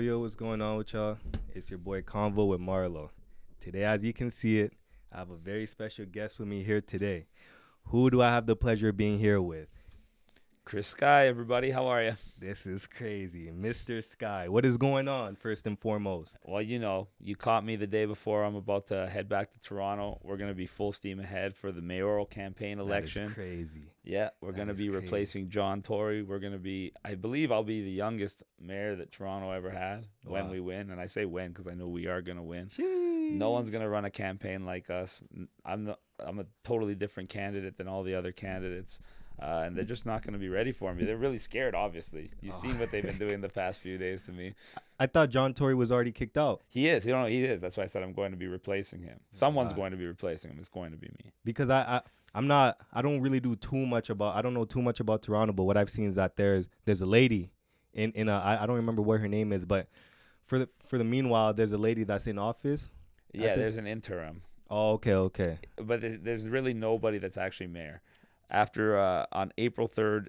Yo, what's going on with y'all? It's your boy Convo with Marlo. Today, as you can see it, I have a very special guest with me here today. Who do I have the pleasure of being here with? Chris Sky, everybody, how are you? This is crazy. Mr. Sky, what is going on, first and foremost? Well, you know, you caught me the day before I'm about to head back to Toronto. We're going to be full steam ahead for the mayoral campaign election. Crazy. Yeah, we're going to be crazy. replacing John Tory. We're going to be, I believe I'll be the youngest mayor that Toronto ever had when we win. And I say when because I know we are going to win. No one's going to run a campaign like us. I'm the, I'm a totally different candidate than all the other candidates. Uh, and they're just not going to be ready for me. They're really scared, obviously. You've Oh. seen what they've been doing the past few days to me. I thought John Tory was already kicked out He is. You don't know, he is. That's why I said I'm going to be replacing him. Someone's Wow. going to be replacing him. It's going to be me. because I, I I'm not I don't really do too much about I don't know too much about Toronto, but what I've seen is that there's there's a lady in in a I, I don't remember what her name is, but for the for the meanwhile there's a lady that's in office. Yeah, there's an interim, Oh, okay, okay. but there's, there's really nobody that's actually mayor. After uh, on April 3rd,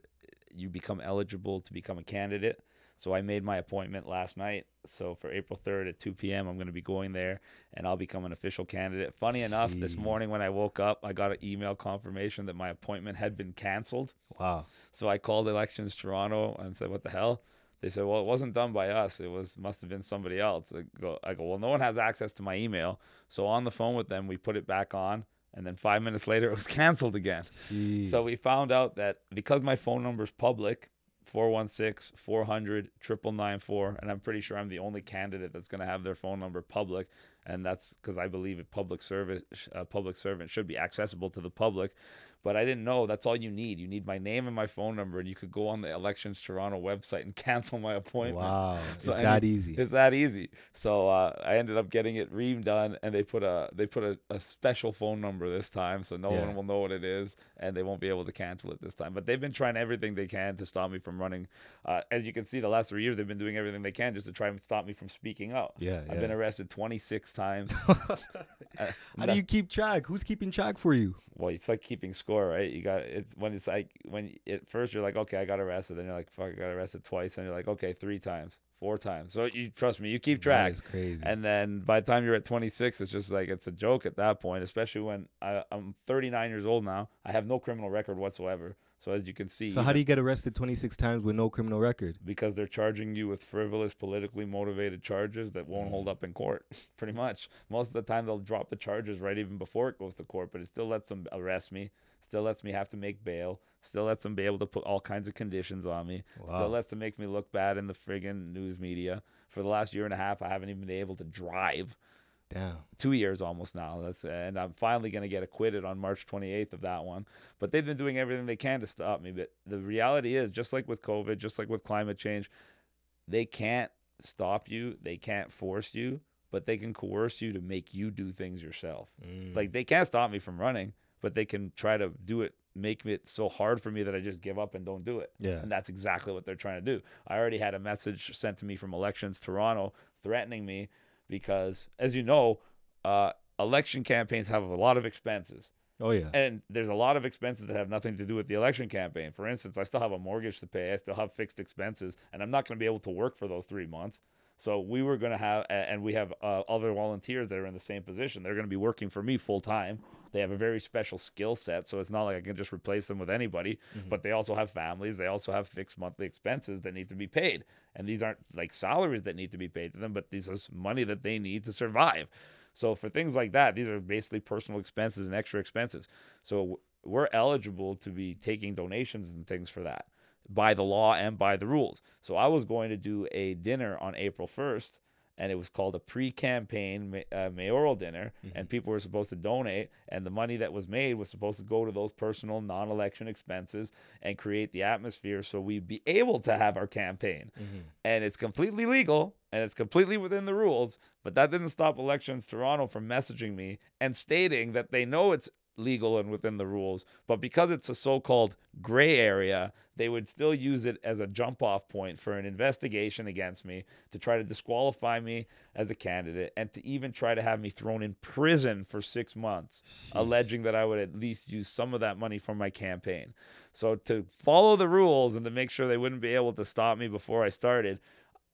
you become eligible to become a candidate. So I made my appointment last night. So for April 3rd at 2 p.m., I'm going to be going there and I'll become an official candidate. Funny enough, this morning when I woke up, I got an email confirmation that my appointment had been canceled. Wow. So I called Elections Toronto and said, "What the hell?" They said, "Well, it wasn't done by us. It was must have been somebody else." I go, I go, "Well, no one has access to my email." So on the phone with them, we put it back on, and then five minutes later, it was canceled again. Jeez. So we found out that because my phone number is public, 416 400 9994, and I'm pretty sure I'm the only candidate that's going to have their phone number public, and that's because I believe a public service, a public servant should be accessible to the public. But I didn't know that's all you need. You need my name and my phone number, and you could go on the Elections Toronto website and cancel my appointment. wow. So it's that easy. It's that easy. So uh, I ended up getting it redone, and they put a they put a, a special phone number this time, so no Yeah. one will know what it is, and they won't be able to cancel it this time. But they've been trying everything they can to stop me from running. Uh, as you can see, the last three years they've been doing everything they can just to try and stop me from speaking out. Yeah, I've yeah. been arrested 26 times. How do you keep track? Who's keeping track for you? well, it's like keeping score, right? You got it's when it's like when at first you're like, okay, I got arrested, then you're like, fuck, I got arrested twice, and you're like, okay, three times, four times. So you trust me, you keep track. That is crazy. And then by the time you're at 26, it's just like it's a joke at that point, especially when I, I'm 39 years old now. I have no criminal record whatsoever. So as you can see, so how do you get arrested 26 times with no criminal record? because they're charging you with frivolous, politically motivated charges that won't hold up in court, pretty much. Most of the time, they'll drop the charges right even before it goes to court, but it still lets them arrest me, still lets me have to make bail, still lets them be able to put all kinds of conditions on me, Wow. still lets them make me look bad in the friggin' news media. For the last year and a half, I haven't even been able to drive. Damn. two years almost now. That's and I'm finally going to get acquitted on March 28th of that one. But they've been doing everything they can to stop me. But the reality is, just like with COVID, just like with climate change, they can't stop you. They can't force you, but they can coerce you to make you do things yourself. Mm. Like they can't stop me from running, but they can try to do it, make it so hard for me that I just give up and don't do it. yeah. And that's exactly what they're trying to do. I already had a message sent to me from Elections Toronto threatening me because, as you know, uh, election campaigns have a lot of expenses. Oh yeah. And there's a lot of expenses that have nothing to do with the election campaign. For instance, I still have a mortgage to pay, I still have fixed expenses, and I'm not going to be able to work for those three months. So we were going to have, and we have uh, other volunteers that are in the same position. They're going to be working for me full time. They have a very special skill set, so it's not like I can just replace them with anybody. Mm-hmm. But they also have families. They also have fixed monthly expenses that need to be paid, and these aren't like salaries that need to be paid to them, but this is money that they need to survive. So for things like that, these are basically personal expenses and extra expenses. So we're eligible to be taking donations and things for that by the law and by the rules. So I was going to do a dinner on April 1st and it was called a pre-campaign ma- uh, mayoral dinner and people were supposed to donate and the money that was made was supposed to go to those personal non-election expenses and create the atmosphere so we'd be able to have our campaign. And it's completely legal and it's completely within the rules but that didn't stop elections toronto from messaging me and stating that they know it's legal and within the rules but because it's a so-called gray area they would still use it as a jump off point for an investigation against me to try to disqualify me as a candidate and to even try to have me thrown in prison for 6 months alleging that I would at least use some of that money for my campaign so to follow the rules and to make sure they wouldn't be able to stop me before I started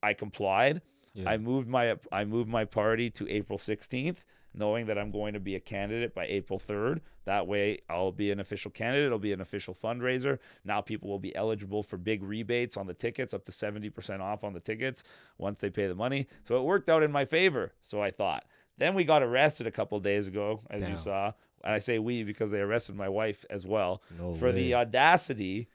I complied. Yeah. I moved my I moved my party to April 16th, knowing that I'm going to be a candidate by April 3rd. That way, I'll be an official candidate. It'll be an official fundraiser. Now, people will be eligible for big rebates on the tickets, up to 70% off on the tickets once they pay the money. So it worked out in my favor. So I thought. Then we got arrested a couple days ago, as you saw. And I say we because they arrested my wife as well No for the audacity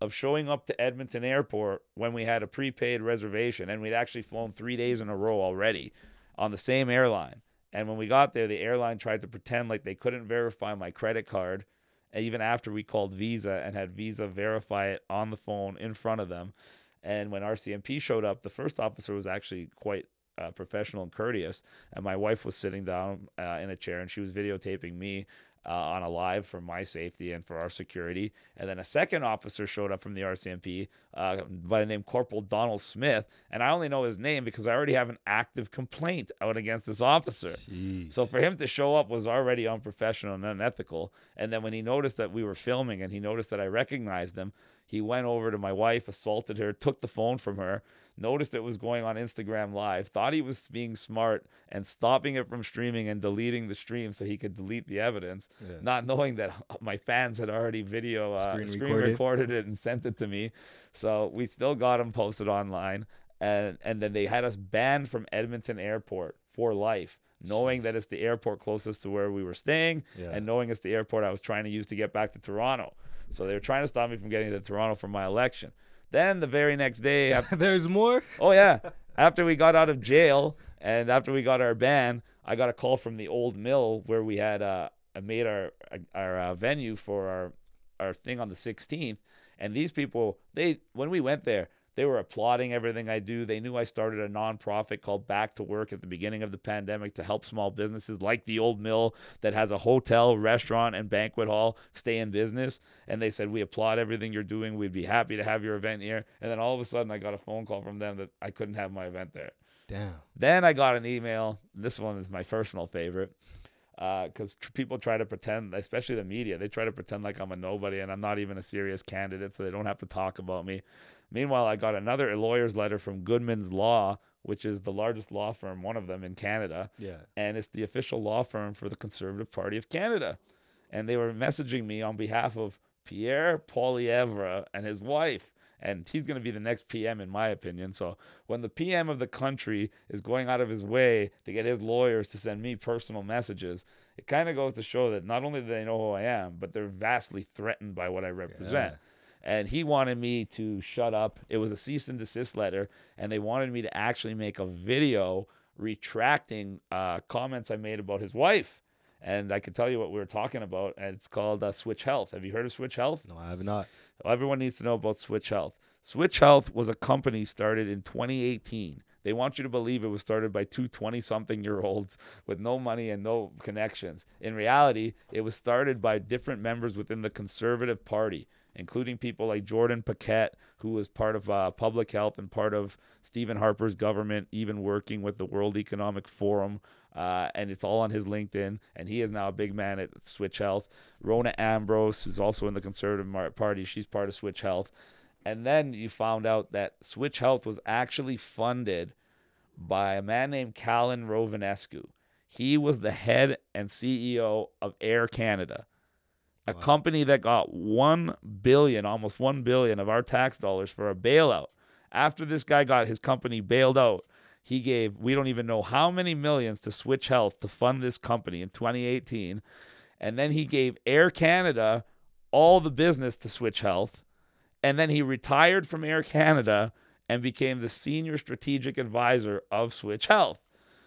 of showing up to Edmonton Airport when we had a prepaid reservation and we'd actually flown three days in a row already on the same airline. And when we got there, the airline tried to pretend like they couldn't verify my credit card, and even after we called Visa and had Visa verify it on the phone in front of them. And when RCMP showed up, the first officer was actually quite uh, professional and courteous. And my wife was sitting down uh, in a chair and she was videotaping me uh, on a live for my safety and for our security. And then a second officer showed up from the RCMP uh, by the name Corporal Donald Smith. And I only know his name because I already have an active complaint out against this officer. Jeez. So for him to show up was already unprofessional and unethical. And then when he noticed that we were filming and he noticed that I recognized him, he went over to my wife, assaulted her, took the phone from her, noticed it was going on Instagram Live, thought he was being smart and stopping it from streaming and deleting the stream so he could delete the evidence, Yeah. not knowing that my fans had already video uh, Screen screen, recorded. recorded it and sent it to me. So we still got him posted online. And, and then they had us banned from Edmonton Airport for life, knowing that it's the airport closest to where we were staying Yeah. and knowing it's the airport I was trying to use to get back to Toronto. So they were trying to stop me from getting to Toronto for my election. Then the very next day, after, There's more. oh yeah, after we got out of jail and after we got our ban, I got a call from the old mill where we had uh, made our our uh, venue for our our thing on the 16th. And these people, they when we went there, they were applauding everything I do. They knew I started a nonprofit called Back to Work at the beginning of the pandemic to help small businesses like the old mill that has a hotel, restaurant, and banquet hall stay in business. And they said, We applaud everything you're doing. We'd be happy to have your event here. And then all of a sudden, I got a phone call from them that I couldn't have my event there. Damn. Then I got an email. This one is my personal favorite Uh, because tr- people try to pretend, especially the media, they try to pretend like I'm a nobody and I'm not even a serious candidate, so they don't have to talk about me. Meanwhile, I got another lawyer's letter from Goodman's Law, which is the largest law firm, one of them in Canada, Yeah. and it's the official law firm for the Conservative Party of Canada. And they were messaging me on behalf of Pierre Poilievre and his wife. And he's going to be the next PM, in my opinion. So when the PM of the country is going out of his way to get his lawyers to send me personal messages, it kind of goes to show that not only do they know who I am, but they're vastly threatened by what I represent and he wanted me to shut up. It was a cease and desist letter, and they wanted me to actually make a video retracting uh, comments I made about his wife. And I can tell you what we were talking about, and it's called uh, Switch Health. Have you heard of Switch Health? No, I have not. Everyone needs to know about Switch Health. Switch Health was a company started in 2018. They want you to believe it was started by two 20 something year olds with no money and no connections. In reality, it was started by different members within the Conservative Party, including people like Jordan Paquette, who was part of uh, public health and part of Stephen Harper's government, even working with the World Economic Forum. Uh, and it's all on his LinkedIn. And he is now a big man at Switch Health. Rona Ambrose, who's also in the Conservative Party, she's part of Switch Health. And then you found out that Switch Health was actually funded by a man named Calin Rovinescu. He was the head and CEO of Air Canada, a Wow. company that got 1 billion, almost 1 billion of our tax dollars for a bailout. After this guy got his company bailed out, he gave we don't even know how many millions to Switch Health to fund this company in 2018. And then he gave Air Canada all the business to Switch Health. And then he retired from Air Canada and became the senior strategic advisor of Switch Health.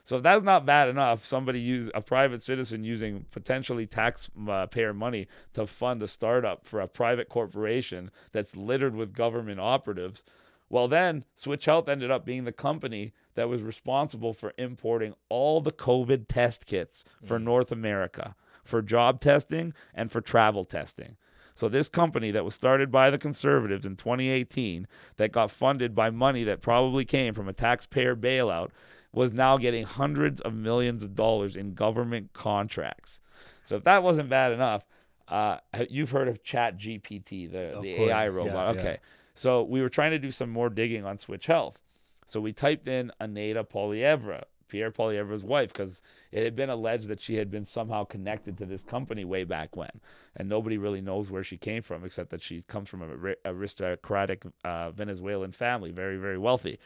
So if that's not bad enough, somebody use a private citizen using potentially taxpayer money to fund a startup for a private corporation that's littered with government operatives. Well, then Switch Health ended up being the company that was responsible for importing all the COVID test kits for mm. North America for job testing and for travel testing. So this company that was started by the conservatives in 2018 that got funded by money that probably came from a taxpayer bailout was now getting hundreds of millions of dollars in government contracts. So if that wasn't bad enough, uh, you've heard of Chat GPT, the, Of the course. AI robot. yeah. okay. So we were trying to do some more digging on Switch Health. So we typed in Aneta Poilievre, Pierre Poilievre's wife, because it had been alleged that she had been somehow connected to this company way back when. And nobody really knows where she came from, except that she comes from an aristocratic uh, Venezuelan family, very, very wealthy.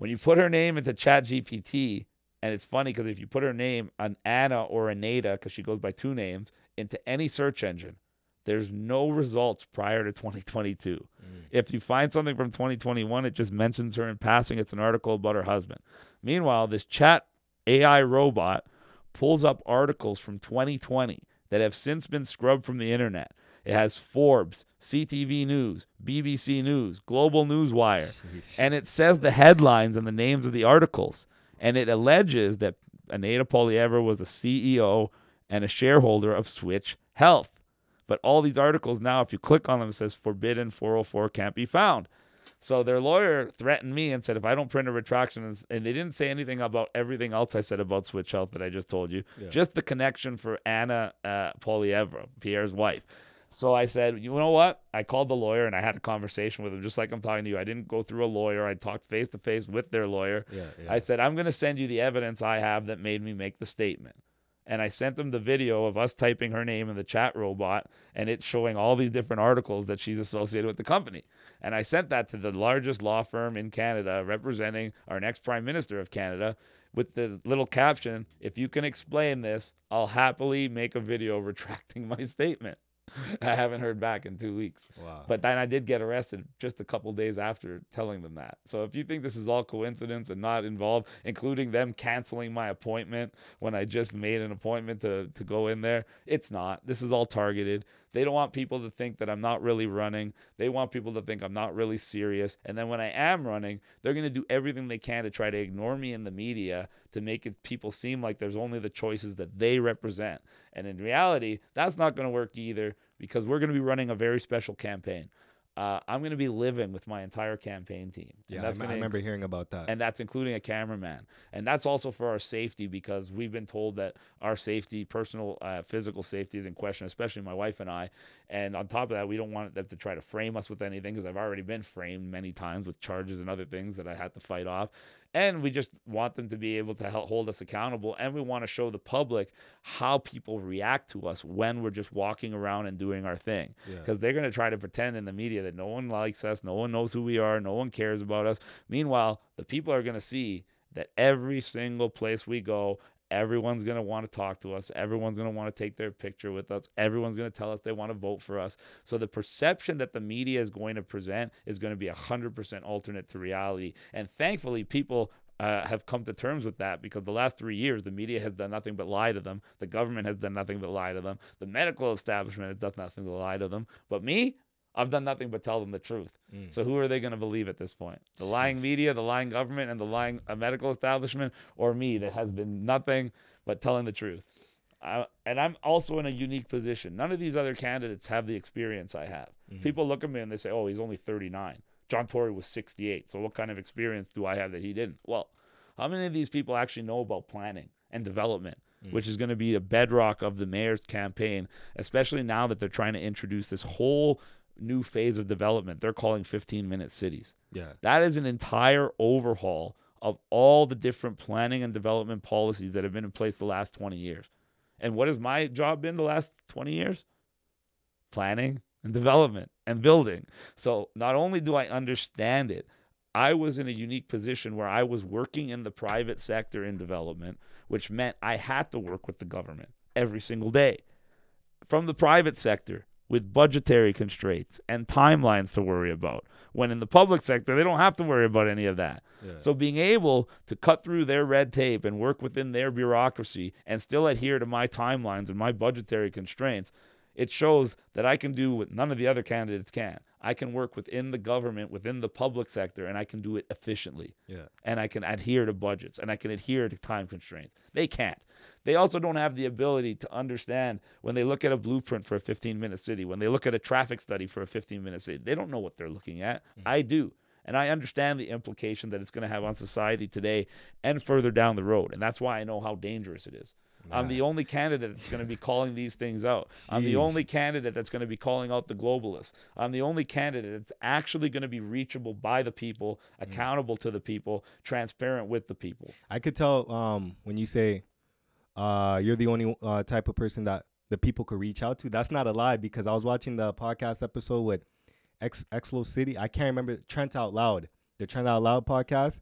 When you put her name into ChatGPT, and it's funny because if you put her name on Anna or Aneta, because she goes by two names, into any search engine, there's no results prior to 2022. Mm. If you find something from 2021, it just mentions her in passing. It's an article about her husband. Meanwhile, this chat AI robot pulls up articles from 2020 that have since been scrubbed from the internet. It has Forbes, CTV News, BBC News, Global Newswire, and it says the headlines and the names of the articles. And it alleges that Aneta Poilievre was a CEO and a shareholder of Switch Health. But all these articles now, if you click on them, it says forbidden 404 can't be found. So their lawyer threatened me and said if I don't print a retraction, and they didn't say anything about everything else I said about Switch Health that I just told you, yeah. just the connection for Anna uh, Pierre's wife. So I said, you know what? I called the lawyer and I had a conversation with him, just like I'm talking to you. I didn't go through a lawyer. I talked face to face with their lawyer. Yeah, yeah. I said, I'm going to send you the evidence I have that made me make the statement and I sent them the video of us typing her name in the chat robot and it showing all these different articles that she's associated with the company. And I sent that to the largest law firm in Canada representing our next prime minister of Canada with the little caption, if you can explain this, I'll happily make a video retracting my statement. I haven't heard back in two weeks. Wow. But then I did get arrested just a couple days after telling them that. So if you think this is all coincidence and not involved, including them canceling my appointment when I just made an appointment to, to go in there, it's not. This is all targeted. They don't want people to think that I'm not really running. They want people to think I'm not really serious. And then when I am running, they're going to do everything they can to try to ignore me in the media to make it people seem like there's only the choices that they represent. And in reality, that's not going to work either because we're going to be running a very special campaign uh, I'm going to be living with my entire campaign team. And yeah, that's I, I remember inc- hearing about that. And that's including a cameraman. And that's also for our safety because we've been told that our safety, personal, uh, physical safety is in question, especially my wife and I. And on top of that, we don't want them to try to frame us with anything because I've already been framed many times with charges and other things that I had to fight off. And we just want them to be able to help hold us accountable. And we want to show the public how people react to us when we're just walking around and doing our thing. Because yeah. they're going to try to pretend in the media that no one likes us, no one knows who we are, no one cares about us. Meanwhile, the people are going to see that every single place we go, Everyone's going to want to talk to us. Everyone's going to want to take their picture with us. Everyone's going to tell us they want to vote for us. So the perception that the media is going to present is going to be 100% alternate to reality. And thankfully, people uh, have come to terms with that because the last three years, the media has done nothing but lie to them. The government has done nothing but lie to them. The medical establishment has done nothing but lie to them. But me, I've done nothing but tell them the truth. Mm. So who are they going to believe at this point? The lying media, the lying government, and the lying medical establishment, or me that has been nothing but telling the truth? I, and I'm also in a unique position. None of these other candidates have the experience I have. Mm. People look at me and they say, "Oh, he's only 39." John Tory was 68. So what kind of experience do I have that he didn't? Well, how many of these people actually know about planning and development? Mm. Which is going to be a bedrock of the mayor's campaign, especially now that they're trying to introduce this whole new phase of development. They're calling 15 minute cities. Yeah. That is an entire overhaul of all the different planning and development policies that have been in place the last 20 years. And what has my job been the last 20 years? Planning and development and building. So not only do I understand it, I was in a unique position where I was working in the private sector in development, which meant I had to work with the government every single day. From the private sector, with budgetary constraints and timelines to worry about. When in the public sector, they don't have to worry about any of that. Yeah. So being able to cut through their red tape and work within their bureaucracy and still adhere to my timelines and my budgetary constraints, it shows that I can do what none of the other candidates can. I can work within the government, within the public sector, and I can do it efficiently. Yeah. And I can adhere to budgets and I can adhere to time constraints. They can't. They also don't have the ability to understand when they look at a blueprint for a 15 minute city, when they look at a traffic study for a 15 minute city, they don't know what they're looking at. Mm-hmm. I do. And I understand the implication that it's going to have on society today and further down the road. And that's why I know how dangerous it is. I'm the only candidate that's going to be calling these things out. I'm the only candidate that's going to be calling out the globalists. I'm the only candidate that's actually going to be reachable by the people, Mm. accountable to the people, transparent with the people. I could tell um, when you say uh, you're the only uh, type of person that the people could reach out to. That's not a lie because I was watching the podcast episode with X Exlo City. I can't remember Trent Out Loud, the Trent Out Loud podcast.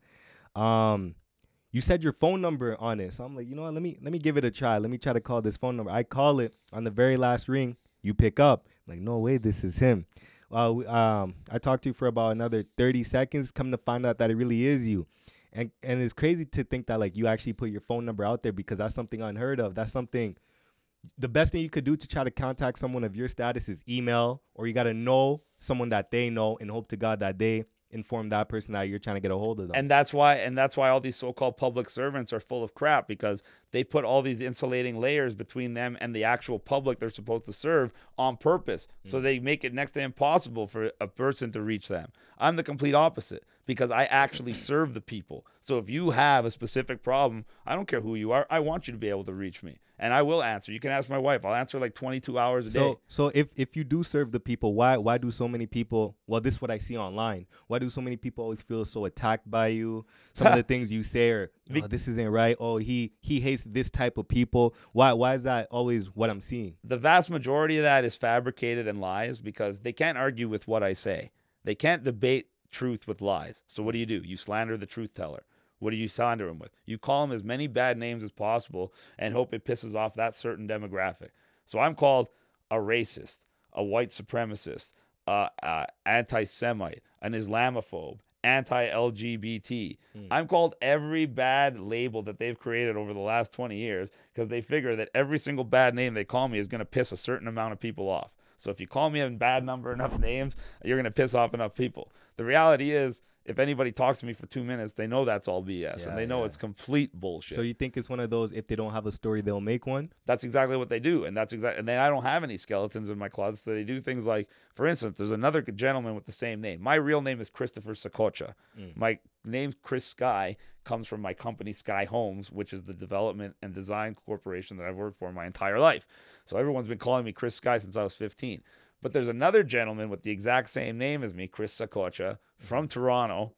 Um, you said your phone number on it, so I'm like, you know what? Let me let me give it a try. Let me try to call this phone number. I call it on the very last ring. You pick up. I'm like, no way, this is him. Uh, we- um, I talked to you for about another 30 seconds. Come to find out that it really is you and and it's crazy to think that like you actually put your phone number out there because that's something unheard of that's something the best thing you could do to try to contact someone of your status is email or you got to know someone that they know and hope to god that they inform that person that you're trying to get a hold of them. And that's why and that's why all these so-called public servants are full of crap because they put all these insulating layers between them and the actual public they're supposed to serve on purpose. So mm. they make it next to impossible for a person to reach them. I'm the complete opposite because I actually serve the people. So if you have a specific problem, I don't care who you are, I want you to be able to reach me. And I will answer. You can ask my wife. I'll answer like 22 hours a day. so so if if you do serve the people why why do so many people well this is what i see online why do so many people always feel so attacked by you some of the things you say are Oh, this isn't right oh he he hates this type of people why why is that always what i'm seeing the vast majority of that is fabricated and lies because they can't argue with what I say. They can't debate truth with lies. So what do you do? You slander the truth teller. What do you slander him with? You call him as many bad names as possible and hope it pisses off that certain demographic. So I'm called a racist, a white supremacist, uh, uh, anti-Semite, an Islamophobe, anti-LGBT. Hmm. I'm called every bad label that they've created over the last 20 years because they figure that every single bad name they call me is going to piss a certain amount of people off. So if you call me a bad number enough names, you're going to piss off enough people. The reality is, if anybody talks to me for two minutes, they know that's all BS Yeah, and they know yeah. it's complete bullshit. So you think it's one of those if they don't have a story they'll make one? That's exactly what they do, and that's exactly. And then I don't have any skeletons in my closet. So they do things like, for instance, there's another gentleman with the same name. My real name is Christopher Saccoccia. Mm. My name Chris Sky comes from my company Sky Homes, which is the development and design corporation that I've worked for my entire life. So everyone's been calling me Chris Sky since I was 15. But there's another gentleman with the exact same name as me, Chris Saccoccia, from Toronto.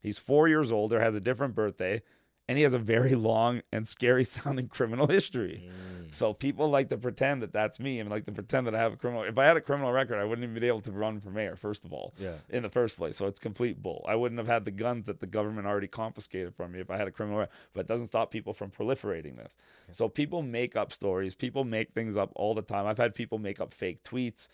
He's four years older, has a different birthday, and he has a very long and scary sounding criminal history. Mm. So people like to pretend that that's me and like to pretend that I have a criminal. If I had a criminal record, I wouldn't even be able to run for mayor. First of all, Yeah. in the first place. So it's complete bull. I wouldn't have had the guns that the government already confiscated from me if I had a criminal record. But it doesn't stop people from proliferating this. So people make up stories. People make things up all the time. I've had people make up fake tweets.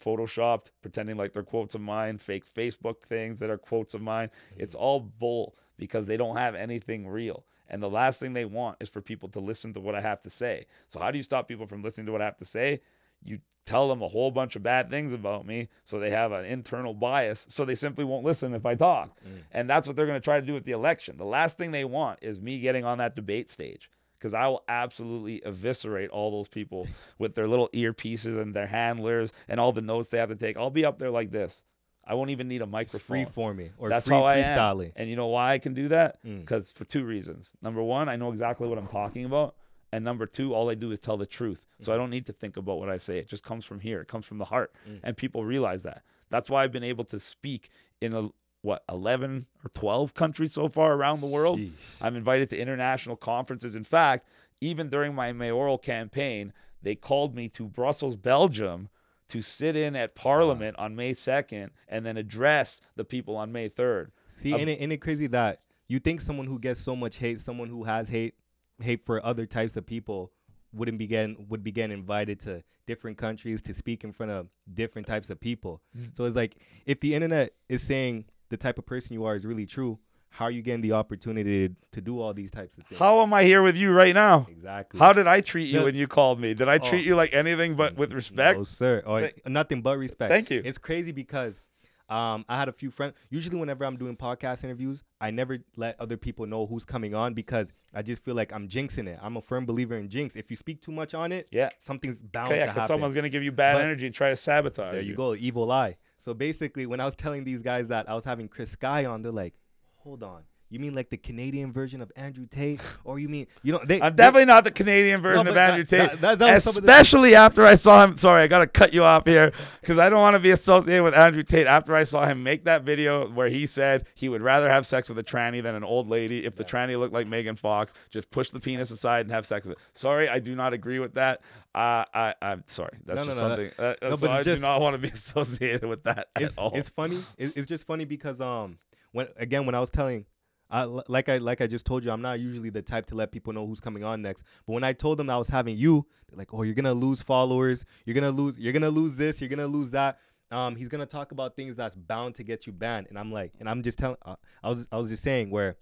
Photoshopped, pretending like they're quotes of mine, fake Facebook things that are quotes of mine. Mm-hmm. It's all bull because they don't have anything real. And the last thing they want is for people to listen to what I have to say. So, how do you stop people from listening to what I have to say? You tell them a whole bunch of bad things about me so they have an internal bias, so they simply won't listen if I talk. Mm. And that's what they're going to try to do with the election. The last thing they want is me getting on that debate stage because I will absolutely eviscerate all those people with their little earpieces and their handlers and all the notes they have to take. I'll be up there like this. I won't even need a microphone. Free me. or That's free how I am. freestyling. And you know why I can do that? Mm. Because for two reasons. Number one, I know exactly what I'm talking about. And number two, all I do is tell the truth. So I don't need to think about what I say. It just comes from here. It comes from the heart. Mm. And people realize that. That's why I've been able to speak in a what 11 or 12 countries so far around the world. I'm invited to international conferences. In fact, even during my mayoral campaign, they called me to Brussels, Belgium to sit in at Parliament on May 2nd and then address the people on May 3rd. See, Um, ain't it, ain't it crazy that you think someone who gets so much hate, someone who has hate, hate for other types of people, wouldn't be getting would be getting invited to different countries to speak in front of different types of people. Mm. So it's like if the internet is saying the type of person you are is really true, how are you getting the opportunity to, to do all these types of things? How am I here with you right now? exactly? How did I treat you No. when you called me? Did I treat Oh. you like anything but with respect? No, sir. Th- nothing but respect. Thank you. It's crazy because um, I had a few friends. Usually, whenever I'm doing podcast interviews, I never let other people know who's coming on because I just feel like I'm jinxing it. I'm a firm believer in jinx. If you speak too much on it, Yeah. something's bound Okay, yeah, to happen. someone's gonna give you bad But- energy and try to sabotage. there you go, evil eye. So basically, when I was telling these guys that I was having Chris Sky on, they're like, "Hold on, you mean like the Canadian version of Andrew Tate, or you mean you know they? I'm they- definitely not the Canadian version but of that- Andrew Tate. that- that- that was some of the- especially after I saw him. Sorry, I gotta cut you off here because I don't want to be associated with Andrew Tate. After I saw him make that video where he said he would rather have sex with a tranny than an old lady. If the tranny looked like Megan Fox, just push the penis aside and have sex with it. Sorry, I do not agree with that. Uh, I, I'm sorry. That's No, no, just no, that- something. that- no, so but I it's do not want to be associated with that it's at all. it's funny. It's, it's just funny because um when again when I was telling. I, like I like I just told you, I'm not usually the type to let people know who's coming on next. But when I told them I was having you, they're like, "Oh, you're gonna lose followers. You're gonna lose. You're gonna lose this. You're gonna lose that." Um, he's gonna talk about things that's bound to get you banned, and I'm like, and I'm just telling. Uh, I was I was just saying where,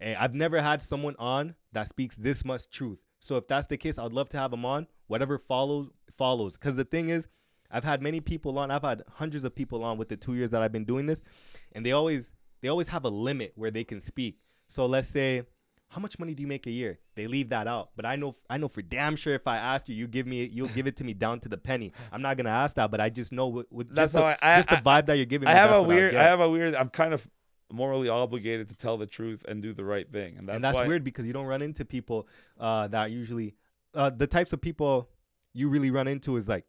eh, I've never had someone on that speaks this much truth. So if that's the case, I'd love to have him on. Whatever follows follows. Because the thing is, I've had many people on. I've had hundreds of people on with the two years that I've been doing this, and they always they always have a limit where they can speak. So let's say, how much money do you make a year? They leave that out. But I know I know for damn sure if I asked you, you give me you'll give it to me down to the penny. I'm not gonna ask that, but I just know with, with That's just, the, I- I- just the vibe that you're giving I me. have a weird. I have a weird. I'm kind of morally obligated to tell the truth and do the right thing, and that's, and that's why weird because you don't run into people uh, that usually uh, the types of people you really run into is like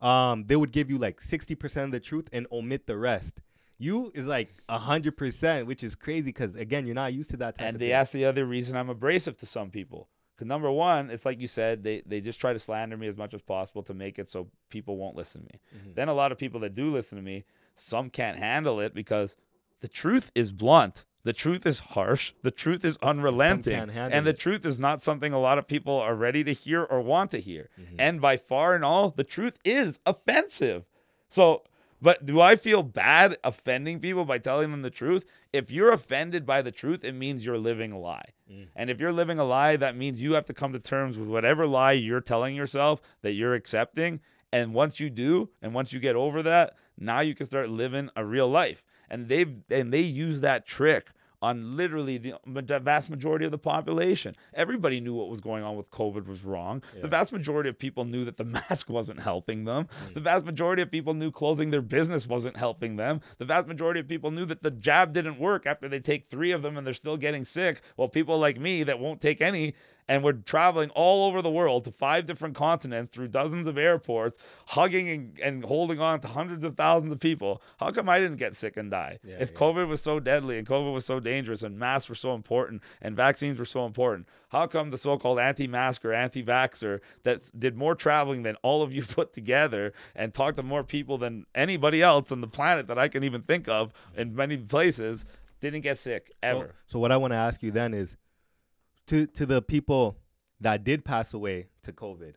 um, they would give you like 60% of the truth and omit the rest you is like 100% which is crazy because again you're not used to that type and of they thing. ask the other reason I'm abrasive to some people. Because number one, it's like you said, they they just try to slander me as much as possible to make it so people won't listen to me. Mhm. Then a lot of people that do listen to me, some can't handle it because the truth is blunt. The truth is harsh. The truth is unrelenting. And the it. truth is not something a lot of people are ready to hear or want to hear. Mhm. And by far and all, the truth is offensive. So, but do I feel bad offending people by telling them the truth? If you're offended by the truth, it means you're living a lie. Mm. And if you're living a lie, that means you have to come to terms with whatever lie you're telling yourself that you're accepting. And once you do, and once you get over that, now you can start living a real life. And they've and they use that trick on literally the, vast majority of the population. Everybody knew what was going on with COVID was wrong. Yeah. The vast majority of people knew that the mask wasn't helping them. The vast majority of people knew closing their business wasn't helping them. The vast majority of people knew that the jab didn't work after they take three of them and they're still getting sick. While people like me that won't take any and we're traveling all over the world to five different continents through dozens of airports, hugging and, and holding on to hundreds of thousands of people. How come I didn't get sick and die? Yeah, if yeah. COVID was so deadly and COVID was so dangerous and masks were so important and vaccines were so important, how come the so-called anti-masker, anti-vaxxer that did more traveling than all of you put together and talked to more people than anybody else on the planet that I can even think of in many places didn't get sick So- ever? So, what I want to ask you then is, to to the people that did pass away to COVID,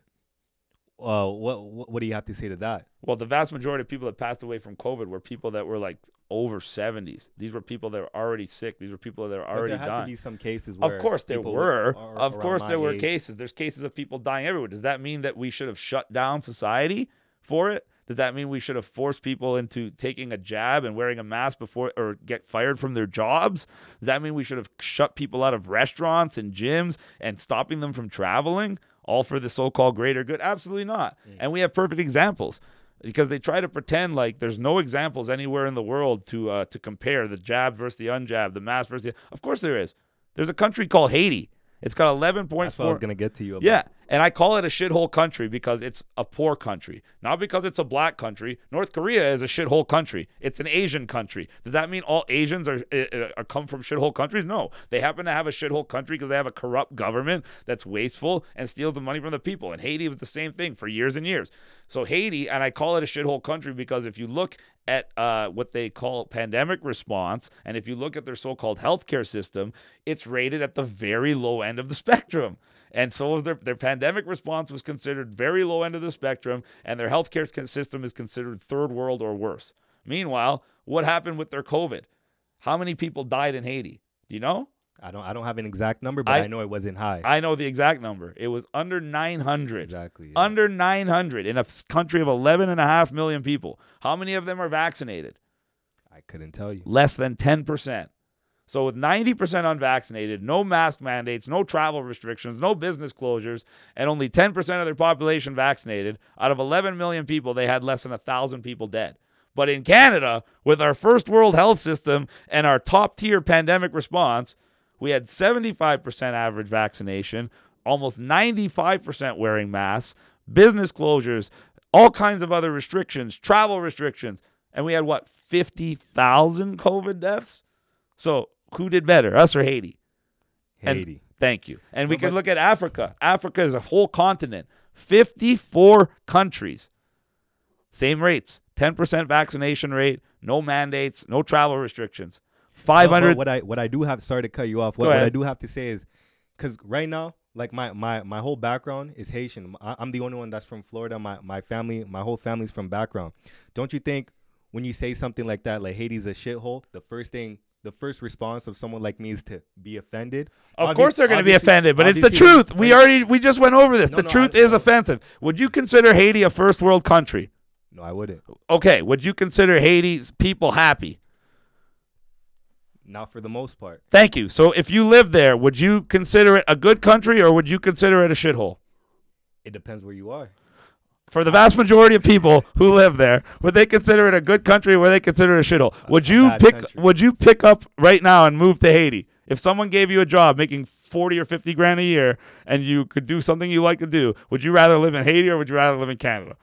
uh, what what, what do you have to say to that? Well, the vast majority of people that passed away from COVID were people that were like over 70s. These were people that were already sick. These were people that were But already there had to be some cases. Where Of course there were. are Of course there were age. cases. There's cases of people dying everywhere. Does that mean that we should have shut down society for it? Does that mean we should have forced people into taking a jab and wearing a mask before or get fired from their jobs? Does that mean we should have shut people out of restaurants and gyms and stopping them from traveling? All for the so-called greater good? Absolutely not. And we have perfect examples because they try to pretend like there's no examples anywhere in the world to uh, to compare the jab versus the unjab, the mask versus the. Of course there is. There's a country called Haiti. It's got 11.4. That's what I was gonna get to you. About. Yeah, and I call it a shithole country because it's a poor country, not because it's a black country. North Korea is a shithole country. It's an Asian country. Does that mean all Asians are, uh, are come from shithole countries? No, they happen to have a shithole country because they have a corrupt government that's wasteful and steals the money from the people. And Haiti was the same thing for years and years. So Haiti, and I call it a shithole country because if you look at uh, what they call pandemic response, and if you look at their so-called healthcare system, it's rated at the very low end of the spectrum. And so their, their pandemic response was considered very low end of the spectrum, and their healthcare system is considered third world or worse. Meanwhile, what happened with their COVID? How many people died in Haiti? Do you know? I don't I don't have an exact number, but I- I, know it wasn't high. I know the exact number. It was under 900. exactly. yeah. Under 900 in a country of 11 and a half million people. How many of them are vaccinated? I couldn't tell you. less than 10%. So, with 90% unvaccinated, no mask mandates, no travel restrictions, no business closures, and only 10% of their population vaccinated, out of 11 million people, they had less than 1,000 people dead. But in Canada, with our first world health system and our top tier pandemic response, we had 75% average vaccination, almost 95% wearing masks, business closures, all kinds of other restrictions, travel restrictions. And we had what, 50,000 COVID deaths? So who did better, us or Haiti? And- Haiti. Thank you. And we can look at Africa. Africa is a whole continent, 54 countries. Same rates 10% vaccination rate, no mandates, no travel restrictions. But- but 500. What I what I do have sorry to cut you off. What, what I do have to say is, because right now, like my my my whole background is Haitian. I, I'm the only one that's from Florida. My my family, my whole family's from background. Don't you think when you say something like that, like Haiti's a shithole, the first thing, the first response of someone like me is to be offended? Of Obvi- courth they're going to be offended, but it's the truth. We already we just went over this. No, the no, truth is offensive. Would you consider Haiti a first world country? No, I wouldn't. Okay, would you consider Haiti's people happy? Not for the most part. Thank you. So if you live there, would you consider it a good country or would you consider it a shithole? It depends where you are. For the vast majority of people who live there, would they consider it a good country or would they consider it a shithole? Would you bad pick country. would you pick up right now and move to Haiti? If someone gave you a job making 40 or 50 grand a year and you could do something you like to do, would you rather live in Haiti or would you rather live in Canada?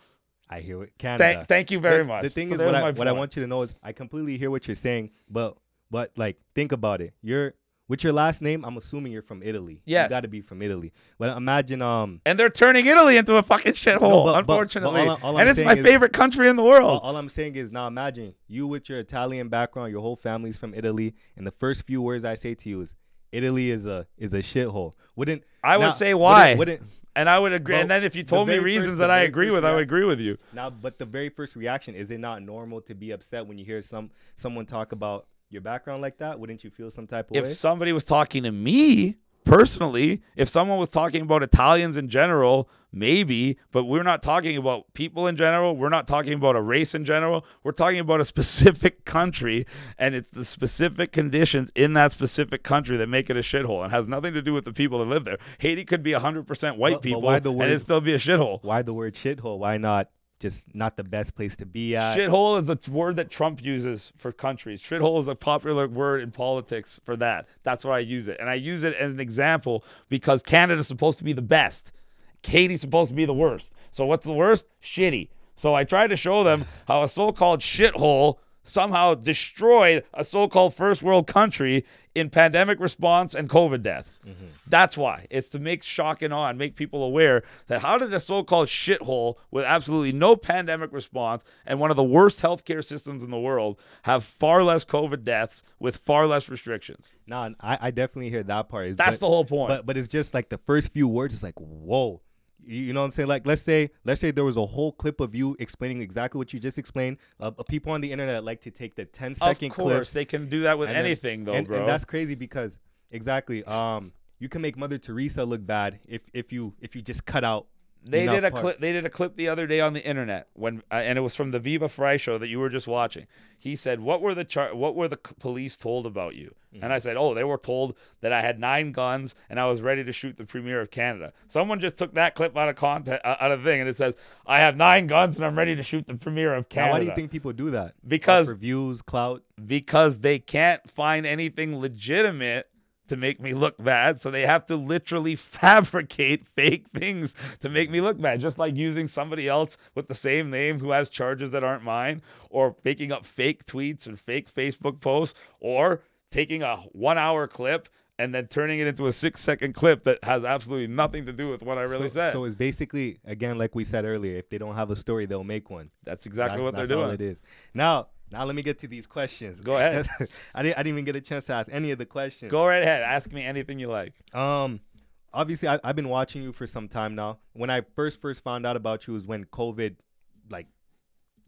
I hear it. Canada. Thank, thank you very the, much. The thing So is, there's what I, what I point. want you to know is, I completely hear what you're saying, but but like think about it. You're with your last name. I'm assuming you're from Italy. Yes. you got to be from Italy. But imagine, um, and they're turning Italy into a fucking shithole, No, but- but- but unfortunately. all all and it's my is- favorite country in the world. all I'm saying is now imagine you with your Italian background, your whole family's from Italy, and the first few words I say to you is, Italy is a is a shithole. Wouldn't I would now, say why. Wouldn't, wouldn't and I would agree. Well, and then if you told me reasons first- that I agree with, I would agree with you. Now, but the very first reaction is it not normal to be upset when you hear some someone talk about your background like that? Wouldn't you feel some type of if way? somebody was talking to me personally, if someone was talking about Italians in general, maybe, but we're not talking about people in general. We're not talking about a race in general. We're talking about a specific country, and it's the specific conditions in that specific country that make it a shithole and has nothing to do with the people that live there. Haiti could be 100% white people why the and word- it'd still be a shithole. Why the word shithole? Why not just not the best place to be at? Shithole is the word that Trump uses for countries. Shithole is a popular word in politics for that. That's why I use it. And I use it as an example because Canada's supposed to be the best. Haiti's supposed to be the worst. So what's the worst? Shitty. So I tried to show them how a so-called shithole somehow destroyed a so-called first world country in pandemic response and COVID deaths. Mm-hmm. That's why. It's to make shock and awe and make people aware that how did a so-called shithole with absolutely no pandemic response and one of the worst healthcare systems in the world have far less COVID deaths with far less restrictions? No, I, I definitely hear that part. That's but- the whole point. But but it's just like the first few words. It's like whoa. You, know what I'm saying? Like let's say let's say there was a whole clip of you explaining exactly what you just explained. Uh, people on the internet like to take the 10 of course, clips. they can do that with and then- anything, though, and, bro. And that's crazy because exactly. Um, you can make Mother Teresa look bad if if you if you just cut out. They did a clip. They did a clip the other day on the internet when, uh, and it was from the Viva Frei show that you were just watching. He said, "What were the char- What were the c- police told about you?" Mm-hmm. And I said, "Oh, they were told that I had nine guns and I was ready to shoot the premier of Canada." Someone just took that clip out of context, uh, out of thing, and it says, "I have nine guns and I'm ready to shoot the premier of Now, Canada." why do you think people do that? Because- for views, clout. because they can't find anything legitimate to make me look bad. So they have to literally fabricate fake things to make me look bad, just like using somebody else with the same name who has charges that aren't mine, or making up fake tweets and fake Facebook posts, or taking a one hour clip and then turning it into a six second clip that has absolutely nothing to do with what I really so, said. So it's basically again like we said earlier. If they don't have a story, they'll make one. that's exactly That- what they're that's all doing. it is. Now, now let me get to these questions. Go ahead. I didn't. I didn't even get a chance to ask any of the questions. Go right ahead. Ask me anything you like. Um, obviously, I, I've been watching you for some time now. When I first first found out about you was when COVID, like,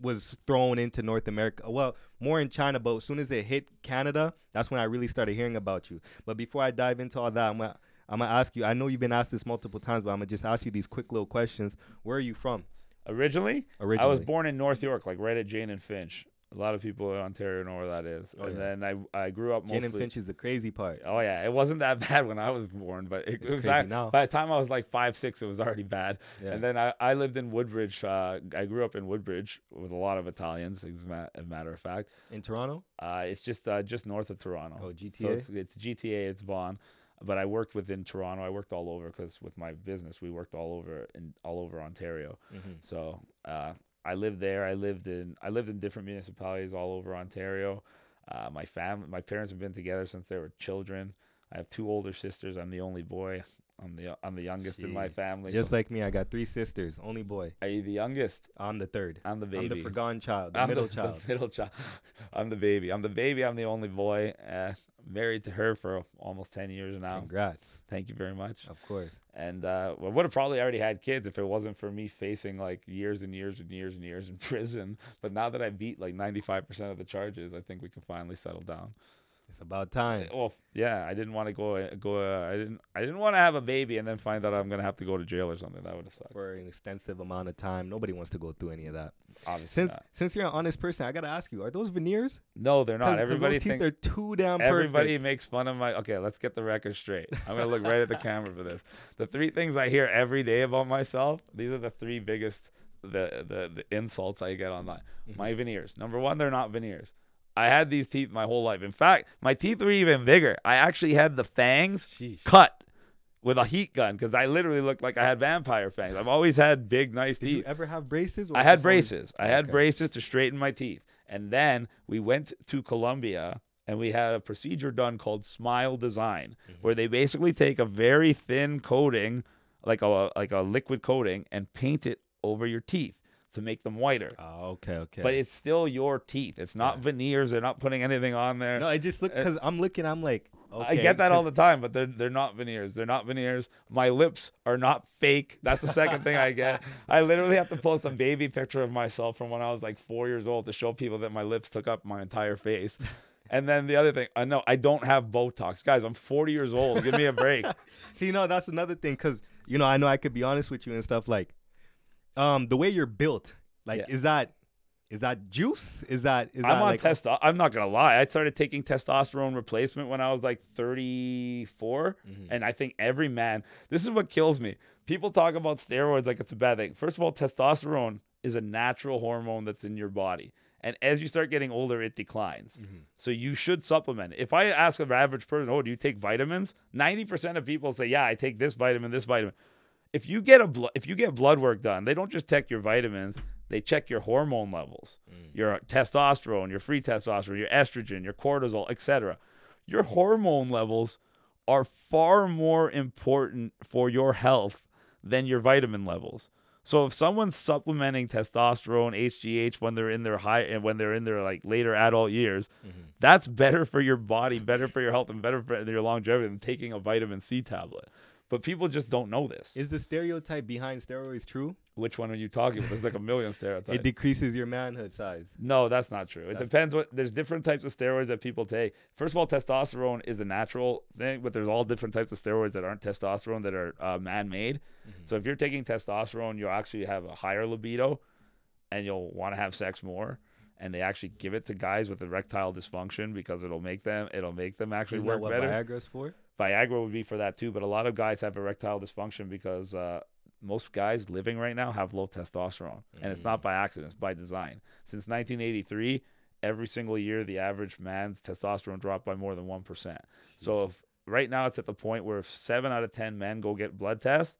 was thrown into North America. Well, more in China, but as soon as it hit Canada, that's when I really started hearing about you. But before I dive into all that, I'm gonna I'm gonna ask you. I know you've been asked this multiple times, but I'm gonna just ask you these quick little questions. Where are you from? Originally, originally, I was born in North York, like right at Jane and Finch. A lot of people in Ontario know where that is. Oh, and yeah. then I I grew up Jane and. Finch is the crazy part. Oh yeah, it wasn't that bad when I was born, but it, It's was now. by the time I was like five, six, it was already bad. Yeah. And then I, I lived in Woodbridge. Uh, I grew up in Woodbridge with a lot of Italians, as a matter of fact. in Toronto. Uh, it's just uh, just north of Toronto. Oh, So GTA? it's, it's GTA. It's Vaughan. But I worked within Toronto. I worked all over because with my business, we worked all over in all over Ontario. Mm-hmm. So uh, I lived there. I lived in I lived in different municipalities all over Ontario. Uh, my family, my parents have been together since they were children. I have two older sisters. I'm the only boy. I'm the I'm the youngest in my family. Just so- like me, I got three sisters. Only boy. are you the youngest? I'm the third. I'm the baby. I'm the forgotten child, the I'm middle the, child. The middle child. I'm the baby. I'm the baby. I'm the only boy. Uh, married to her for almost ten years now. Congrats. Thank you very much. Of course. And uh, I would have probably already had kids if it wasn't for me facing like years and years and years and years in prison. But now that I beat like 95% of the charges, I think we can finally settle down. It's about time. Well, yeah, I didn't want to go go. Uh, I didn't. I didn't want to have a baby and then find out I'm gonna have to go to jail or something. That would have sucked. For an extensive amount of time. Nobody wants to go through any of that. Obviously, Since not. since you're an honest person, I gotta ask you: Are those veneers? no, they're not. Everybody those teeth are too damn perfect. Everybody perfect. makes fun of my. Okay, let's get the record straight. I'm gonna look right at the camera for this. The three things I hear every day about myself. These are the three biggest the the, the insults I get online. Mm-hmm. My veneers. Number one, they're not veneers. I had these teeth my whole life. In fact, my teeth were even bigger. I actually had the fangs Sheesh. cut with a heat gun because I literally looked like I had vampire fangs. I've always had big, nice teeth. Did teeth. you ever have braces? or I had just always- braces. I had Okay. braces to straighten my teeth. And then we went to Colombia and we had a procedure done called Smile Design, Mm-hmm. where they basically take a very thin coating, like a like a liquid coating, and paint it over your teeth to make them whiter. Oh, okay, okay. But it's still your teeth. It's not Yeah. veneers. They're not putting anything on there. no, I just look uh, because I'm looking. I'm like, okay, I get that all the time, but they're they're not veneers. They're not veneers. My lips are not fake. That's the second thing I get. I literally have to post a baby picture of myself from when I was like four years old to show people that my lips took up my entire face. And then the other thing, I know I don't have Botox, guys. I'm 40 years old. Give me a break. See, no, that's another thing because you know I know I could be honest with you and stuff like, um, the way you're built, like, Yeah. is that is that juice? Is that is I'm that on like. I'm not gonna lie. I started taking testosterone replacement when I was like 34, Mhm. and I think every man. This is what kills me. People talk about steroids like it's a bad thing. First of all, testosterone is a natural hormone that's in your body, and as you start getting older, it declines. Mhm. So you should supplement. If I ask an average person, "Oh, do you take vitamins?" 90% of people say, "Yeah, I take this vitamin, this vitamin." If you get a blo- if you get blood work done, they don't just check your vitamins; they check your hormone levels, mm. your testosterone, your free testosterone, your estrogen, your cortisol, etc. Your hormone levels are far more important for your health than your vitamin levels. So if someone's supplementing testosterone, HGH when they're in their high and when they're in their like later adult years, mm-hmm. that's better for your body, better for your health, and better for your longevity than taking a vitamin C tablet. But people just don't know this. Is the stereotype behind steroids true? Which one are you talking about? There's like a million stereotypes. It decreases your manhood size. No, that's not true. It That's- depends what there's different types of steroids that people take. First of all, testosterone is a natural thing, but there's all different types of steroids that aren't testosterone that are uh, man-made. So if you're taking testosterone, you'll actually have a higher libido and you'll want to have sex more. And they actually give it to guys with erectile dysfunction because it'll make them it'll make them actually Isn't that work what better. Viagra's for? Viagra would be for that too, but a lot of guys have erectile dysfunction because uh, most guys living right now have low testosterone, and it's not by accident; it's by design. Since 1983, every single year, the average man's testosterone dropped by more than one percent. So if right now it's at the point where if seven out of ten men go get blood tests,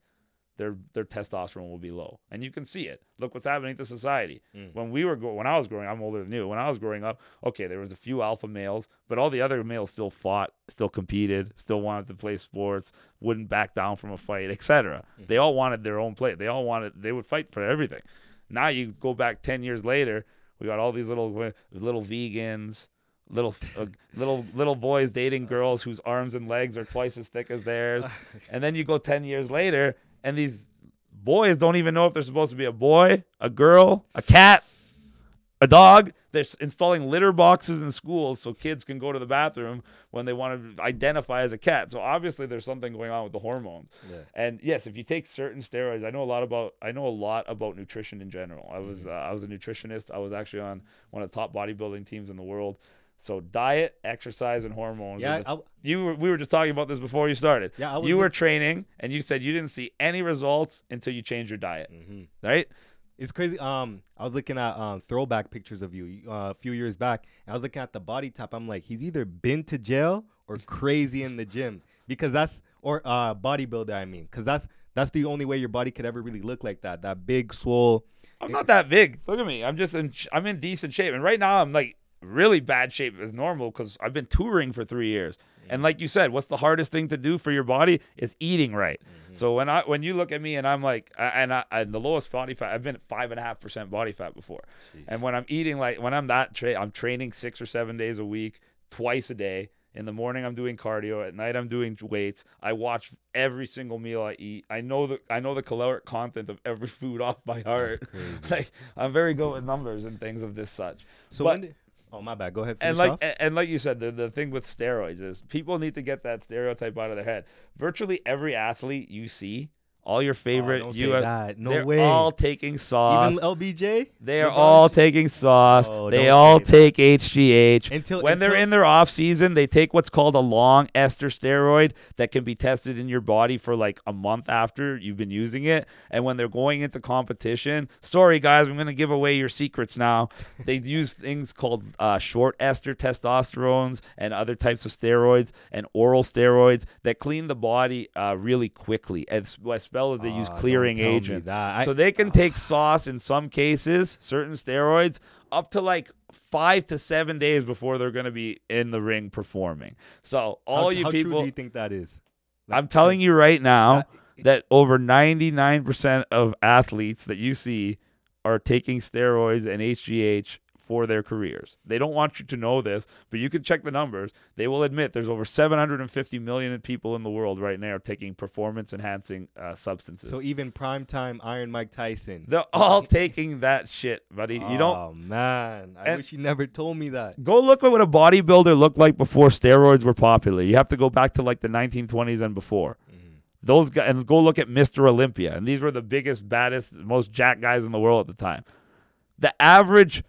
their their testosterone will be low, and you can see it. Look what's happening to society. Mm. When we were go- when I was growing, I'm older than you. When I was growing up, okay, there was a few alpha males, but all the other males still fought, still competed, still wanted to play sports, wouldn't back down from a fight, etc. They all wanted their own play. They all wanted they would fight for everything. Now you go back ten years later, we got all these little little vegans. Little, uh, little, little boys dating girls whose arms and legs are twice as thick as theirs, and then you go ten years later, and these boys don't even know if they're supposed to be a boy, a girl, a cat, a dog. They're installing litter boxes in schools so kids can go to the bathroom when they want to identify as a cat. So obviously there's something going on with the hormones. Yeah. And yes, if you take certain steroids, I know a lot about I know a lot about nutrition in general. I Mm-hmm. was uh, I was a nutritionist. I was actually on one of the top bodybuilding teams in the world. So diet, exercise, and hormones. Yeah, the- I, you were, we were just talking about this before you started. Yeah, I was you were look- training, and you said you didn't see any results until you changed your diet, Mhm. right? It's crazy. Um, I was looking at um throwback pictures of you uh, a few years back. And I was looking at the body type. I'm like, he's either been to jail or crazy in the gym because that's or uh bodybuilder. I mean, because that's that's the only way your body could ever really look like that. That big swole. I'm not that big. Look at me. I'm just in. I'm in decent shape, and right now I'm like really bad shape as normal because I've been touring for three years. And mm-hmm. like you said, what's the hardest thing to do for your body is eating right. Mm-hmm. So when I when you look at me and I'm like, and I and the lowest body fat, I've been at five and a half percent body fat before. And when I'm eating like when I'm that tra- I'm training six or seven days a week, twice a day. In the morning, I'm doing cardio. At night, I'm doing weights. I watch every single meal I eat. I know the I know the caloric content of every food off by heart. like I'm very good with numbers and things of this such. So But- when did, oh my bad. Go ahead. And like off. and, and like you said, the, the thing with steroids is people need to get that stereotype out of their head. Virtually every athlete you see, all your favorite Oh, US. No they're way. all taking sauce. Even LBJ. they are all taking sauce. Oh, they all say that. take HGH. Until- when they're in their off season, they take what's called a long ester steroid that can be tested in your body for like a month after you've been using it. And when they're going into competition, sorry guys, I'm going to give away your secrets now. They use things called uh, short ester testosterones and other types of steroids and oral steroids that clean the body uh, really quickly, as, well as they use Ah, clearing tell me agents. I- so they can take sauce in some cases, certain steroids, up to like five to seven days before they're going to be in the ring performing. So all how, you how true people, do you think that is? I'm telling you right now That- that over 99% of athletes that you see are taking steroids and HGH for their careers. They don't want you to know this, but you can check the numbers. They will admit there's over 750 million people in the world right now taking performance enhancing uh, substances. So even primetime Iron Mike Tyson. They're all taking that shit, buddy. You don't Oh man, I And- wish you never told me that. go look at what a bodybuilder looked like before steroids were popular. You have to go back to like the 1920s and before. Those guys, and go look at Mr. Olympia, and these were the biggest, baddest, most jack guys in the world at the time. The average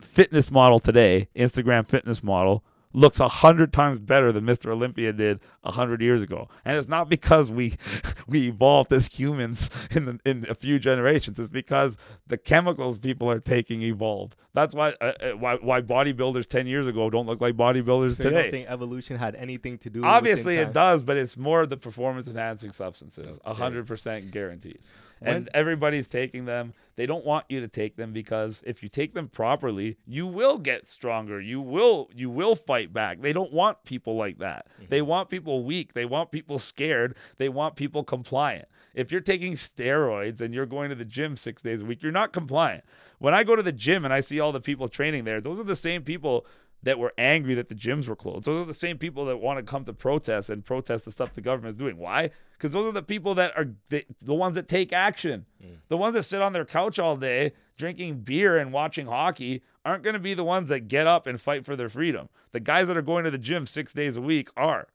fitness model today, Instagram fitness model, looks a hundred times better than Mr. Olympia did a hundred years ago, and it's not because we we evolved as humans in the, in a few generations. It's because the chemicals people are taking evolved. That's why uh, uh, why why bodybuilders ten years ago don't look like bodybuilders So today. don't think evolution had anything to do? with Obviously, it does, but it's more the performance enhancing substances. A hundred percent guaranteed. And everybody's taking them. They don't want you to take them because if you take them properly, you will get stronger. You will you will fight back. They don't want people like that. Mm-hmm. They want people weak. They want people scared. They want people compliant. If you're taking steroids and you're going to the gym 6 days a week, you're not compliant. When I go to the gym and I see all the people training there, those are the same people that were angry that the gyms were closed. Those are the same people that want to come to protest and protest the stuff the government is doing. Why? Because those are the people that are the, the ones that take action. Mm. The ones that sit on their couch all day drinking beer and watching hockey aren't going to be the ones that get up and fight for their freedom. The guys that are going to the gym six days a week are.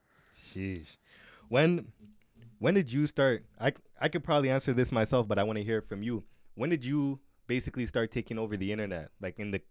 Sheesh. When when did you start? I I could probably answer this myself, but I want to hear it from you. When did you basically start taking over the internet, like in the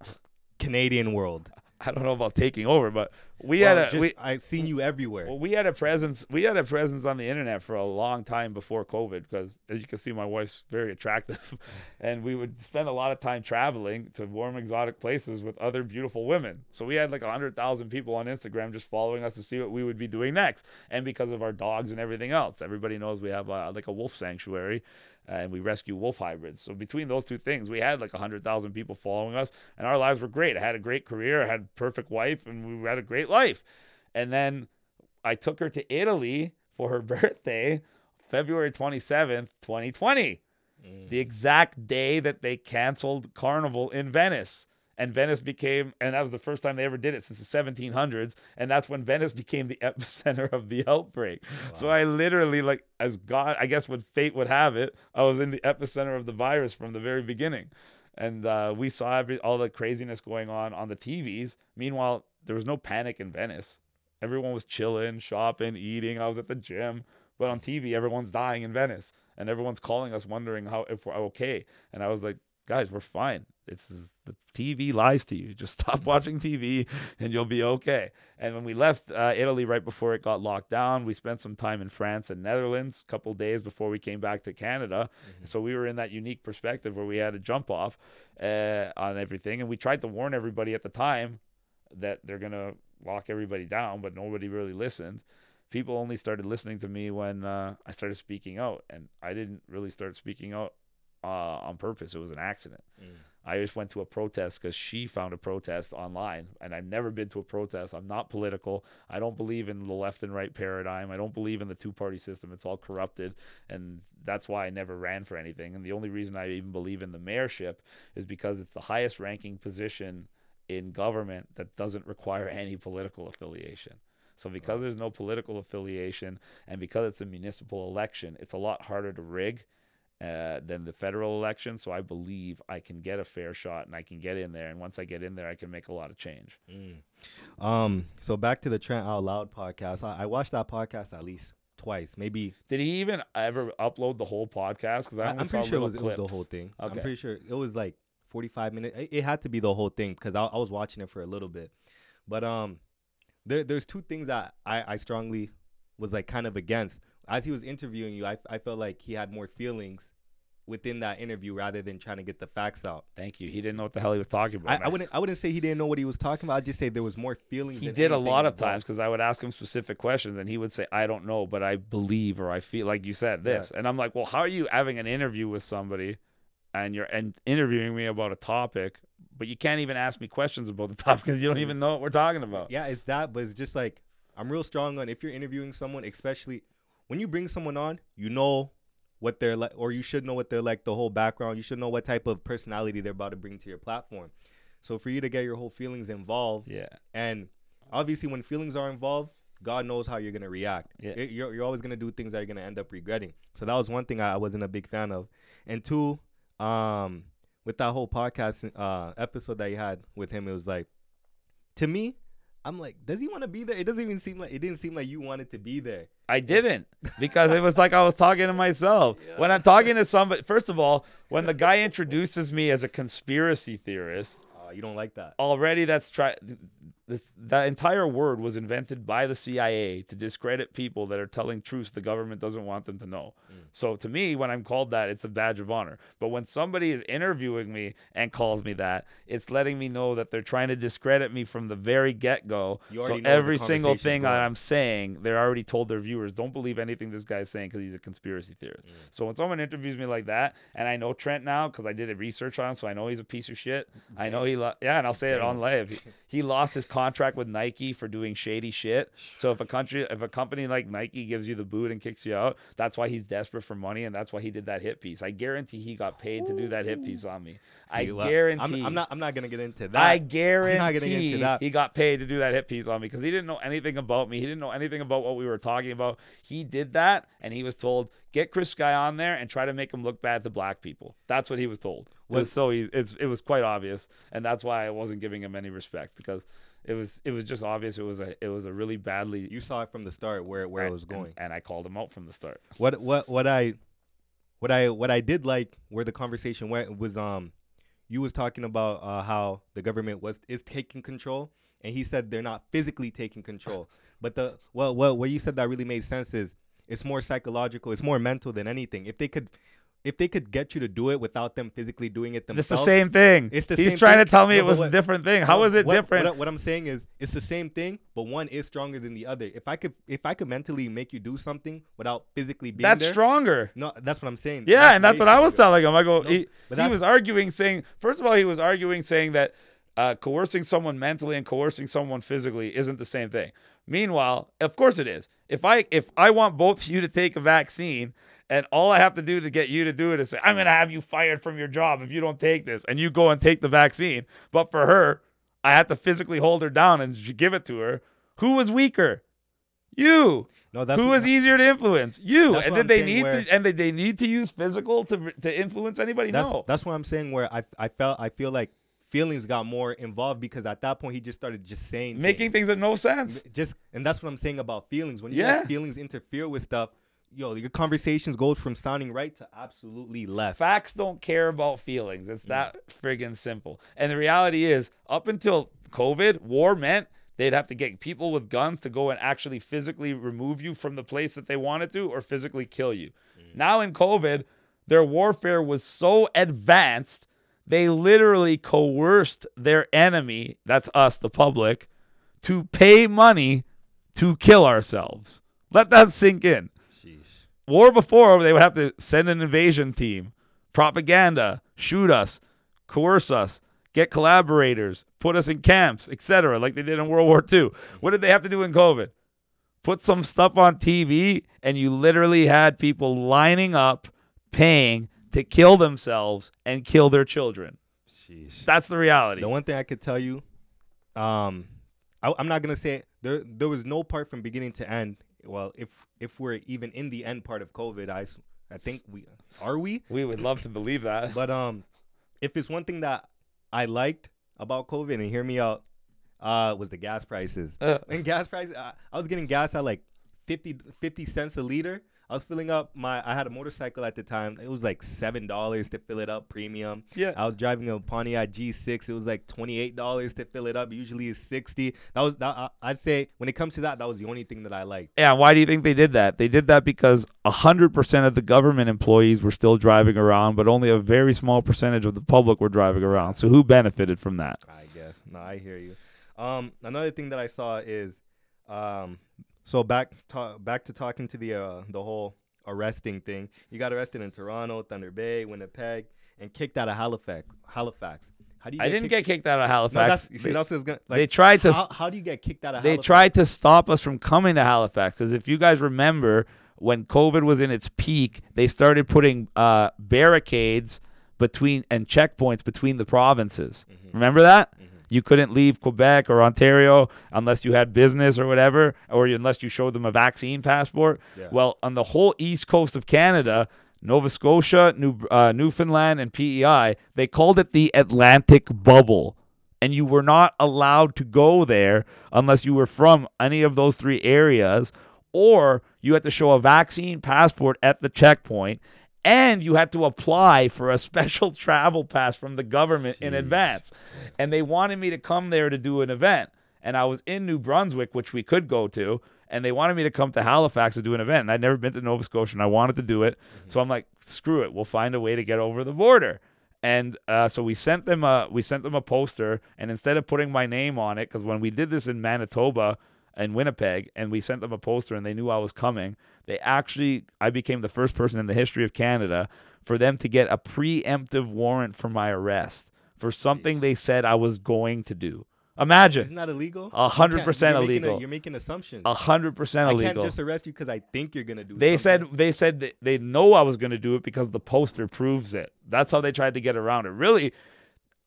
Canadian world? I don't know about taking over, but we Well, had a just- we, I've seen you everywhere. Well, we had a presence. We had a presence on the internet for a long time before COVID, because as you can see, my wife's very attractive, and we would spend a lot of time traveling to warm, exotic places with other beautiful women. So we had like hundred thousand people on Instagram just following us to see what we would be doing next, and because of our dogs and everything else, everybody knows we have uh, like a wolf sanctuary. And we rescue wolf hybrids. So between those two things, we had like hundred thousand people following us, and our lives were great. I had a great career, I had a perfect wife, and we had a great life. And then I took her to Italy for her birthday, February 27th, 2020, mm. the exact day that they canceled Carnival in Venice. And Venice became, and that was the first time they ever did it since the 1700s. And that's when Venice became the epicenter of the outbreak. So I literally, like, as God, I guess, what fate would have it, I was in the epicenter of the virus from the very beginning. and uh, we saw every, all the craziness going on on the TVs. Meanwhile, there was no panic in Venice. Everyone was chilling, shopping, eating. I was at the gym, but on TV, everyone's dying in Venice, and everyone's calling us wondering how if we're okay. And I was like, guys, we're fine. It's the TV lies to you. Just stop watching TV and you'll be okay. And when we left uh, Italy right before it got locked down, we spent some time in France and Netherlands a couple days before we came back to Canada. Mm-hmm. So we were in that unique perspective where we had to jump off uh, on everything. And we tried to warn everybody at the time that they're going to lock everybody down, but nobody really listened. People only started listening to me when uh, I started speaking out. And I didn't really start speaking out uh, on purpose. It was an accident. Mm. I just went to a protest because she found a protest online, and I've never been to a protest. I'm not political. I don't believe in the left and right paradigm. I don't believe in the two party system. It's all corrupted, and that's why I never ran for anything. And the only reason I even believe in the mayorship is because it's the highest ranking position in government that doesn't require any political affiliation. So because there's no political affiliation and because it's a municipal election, it's a lot harder to rig uh, than the federal election. So I believe I can get a fair shot and I can get in there. And once I get in there, I can make a lot of change. Mm. Um, so back to the Trent Out Loud podcast. I, I, watched that podcast at least twice, maybe. Did he even ever upload the whole podcast? Because I'm pretty sure it was, it was, the whole thing. Okay. I'm pretty sure it was like 45 minutes. It, it had to be the whole thing because I, I, was watching it for a little bit. But um, there, there's two things that I, I strongly was like kind of against as he was interviewing you, I, I felt like he had more feelings within that interview rather than trying to get the facts out. Thank you. He didn't know what the hell he was talking about. I, I wouldn't. I wouldn't say he didn't know what he was talking about. I'd just say there was more feelings. He did a lot of times because I would ask him specific questions and he would say, "I don't know, but I believe or I feel like you said this," yeah. and I'm like, "Well, how are you having an interview with somebody, and you're and interviewing me about a topic?" But you can't even ask me questions about the topic because you don't even know what we're talking about. Yeah, it's that, but it's just like I'm real strong on if you're interviewing someone, especially when you bring someone on, you know what they're like, or you should know what they're like, the whole background. You should know what type of personality they're about to bring to your platform. So for you to get your whole feelings involved, yeah, and obviously when feelings are involved, God knows how you're gonna react. Yeah. It, you're, you're always gonna do things that you're gonna end up regretting. So that was one thing I, I wasn't a big fan of. And two, um, with that whole podcast uh, episode that you had with him, it was like, to me, I'm like, does he want to be there? It doesn't even seem like it didn't seem like you wanted to be there. I didn't because it was like I was talking to myself. Yeah. When I'm talking to somebody, first of all, when the guy introduces me as a conspiracy theorist, uh, you don't like that. Already, that's try this, that entire word was invented by the CIA to discredit people that are telling truths the government doesn't want them to know. Mm. So to me, when I'm called that, it's a badge of honor. But when somebody is interviewing me and calls me that, it's letting me know that they're trying to discredit me from the very get go. So every single thing that I'm saying, they're already told their viewers, don't believe anything this guy's saying because he's a conspiracy theorist. Mm. So when someone interviews me like that, and I know Trent now because I did a research on him, so I know he's a piece of shit. Damn. I know he, lo- yeah, and I'll say Damn. it on live. He, he lost his contract with Nike for doing shady shit. So if a country, if a company like Nike gives you the boot and kicks you out, that's why he's desperate for money, and that's why he did that hit piece. I guarantee he got paid to do that hit piece on me. See, I well, guarantee. I'm, I'm, not. I'm not gonna get into that. I guarantee. I'm not gonna get into that. He got paid to do that hit piece on me because he didn't know anything about me. He didn't know anything about what we were talking about. He did that, and he was told get Chris Sky on there and try to make him look bad to black people. That's what he was told. Was so he, it's it was quite obvious, and that's why I wasn't giving him any respect because it was it was just obvious it was a it was a really badly you saw it from the start where where and, it was going. and, and, I called him out from the start. What what what I what I what I did like where the conversation went was um you was talking about uh, how the government was is taking control and he said they're not physically taking control. But the well what what you said that really made sense is it's more psychological it's more mental than anything. If they could if they could get you to do it without them physically doing it themselves, it's the same thing. It's the same thing. He's trying thing. to tell me no, it was what, a different thing. How no, it what, different? What, what, I'm saying is, it's the same thing, but one is stronger than the other. If I could, if I could mentally make you do something without physically being that's there, stronger. No, that's what I'm saying. Yeah, that's and that's what stronger. I was telling him. I go, no, he, he was arguing, saying, first of all, he was arguing, saying that uh, coercing someone mentally and coercing someone physically isn't the same thing. Meanwhile, of course it is. If I if I want both of you to take a vaccine and all I have to do to get you to do it is say, I'm going to have you fired from your job if you don't take this. And you go and take the vaccine. But for her, I had to physically hold her down and give it to her. Who was weaker? You. No, that's Who was easier to influence? You. And did they need where- to and did they need to use physical to to influence anybody? That's no. that's what I'm saying. Where I I felt I feel like feelings got more involved because at that point he just started just saying Making things that no sense. just and that's what I'm saying about feelings. When you Yeah. let feelings interfere with stuff, yo, your conversations go from sounding right to absolutely left. Facts don't care about feelings. It's that mm. friggin' simple. And the reality is, up until COVID, war meant they'd have to get people with guns to go and actually physically remove you from the place that they wanted to or physically kill you. Mm. Now in COVID, their warfare was so advanced, they literally coerced their enemy, that's us, the public, to pay money to kill ourselves. Let that sink in. War before they would have to send an invasion team. Propaganda. Shoot us. Coerce us. Get collaborators. Put us in camps etc like they did in world war ii what did they have to do in covid? Put some stuff on tv and you literally had people lining up paying to kill themselves and kill their children. Sheesh. that's the reality. The one thing I could tell you, um, I, I'm not gonna say there. There was no part from beginning to end. Well, if if we're even in the end part of COVID, I I think we are we. we would love to believe that But um, if it's one thing that I liked about COVID, and hear me out, uh, was the gas prices. Uh, And gas prices, I, I was getting gas at like 50, 50 cents a liter. I was filling up my. I had a motorcycle at the time. It was like seven dollars to fill it up, premium. yeah I was driving a Pontiac G6. It was like twenty eight dollars to fill it up. Usually it's sixty. That was. That, I- I'd say when it comes to that, that was the only thing that I liked. Yeah, why do you think they did that? They did that because 100% of the government employees were still driving around, but only a very small percentage of the public were driving around. So who benefited from that? I guess. No, I hear you. Um, another thing that I saw is, um, so back ta- back to talking to the uh, the whole arresting thing. You got arrested in Toronto, Thunder Bay, Winnipeg, and kicked out of Halifax. Halifax. How do you? I didn't kicked- get kicked out of No, Halifax. that's, you see, they, that's what I was gonna, like, they tried to How, how do you get kicked out of they Halifax? tried to stop us from coming to Halifax because if you guys remember when COVID was in its peak, they started putting uh, barricades between and checkpoints between the provinces. Mm-hmm. Remember that? You couldn't leave Quebec or Ontario unless you had business or whatever, or unless you showed them a vaccine passport. Yeah. Well, on the whole east coast of Canada, Nova Scotia, New uh, Newfoundland, and PEI, they called it the Atlantic Bubble, and you were not allowed to go there unless you were from any of those three areas, or you had to show a vaccine passport at the checkpoint. And you had to apply for a special travel pass from the government in advance. And they wanted me to come there to do an event. And I was in New Brunswick, which we could go to, and they wanted me to come to Halifax to do an event. And I'd never been to Nova Scotia, and I wanted to do it. So I'm like, screw it, we'll find a way to get over the border. And uh, so we sent them a we sent them a poster, and instead of putting my name on it, because when we did this in Manitoba and Winnipeg, and we sent them a poster, and they knew I was coming, they actually I became the first person in the history of Canada for them to get a preemptive warrant for my arrest for something they said I was going to do. Imagine Isn't that illegal? A You hundred can't- percent you're making a- illegal. you're making assumptions. a hundred percent illegal. I can't just arrest you because I think you're gonna do. It. They said they said that they know I was going to do it because the poster proves it. That's how they tried to get around it. Really,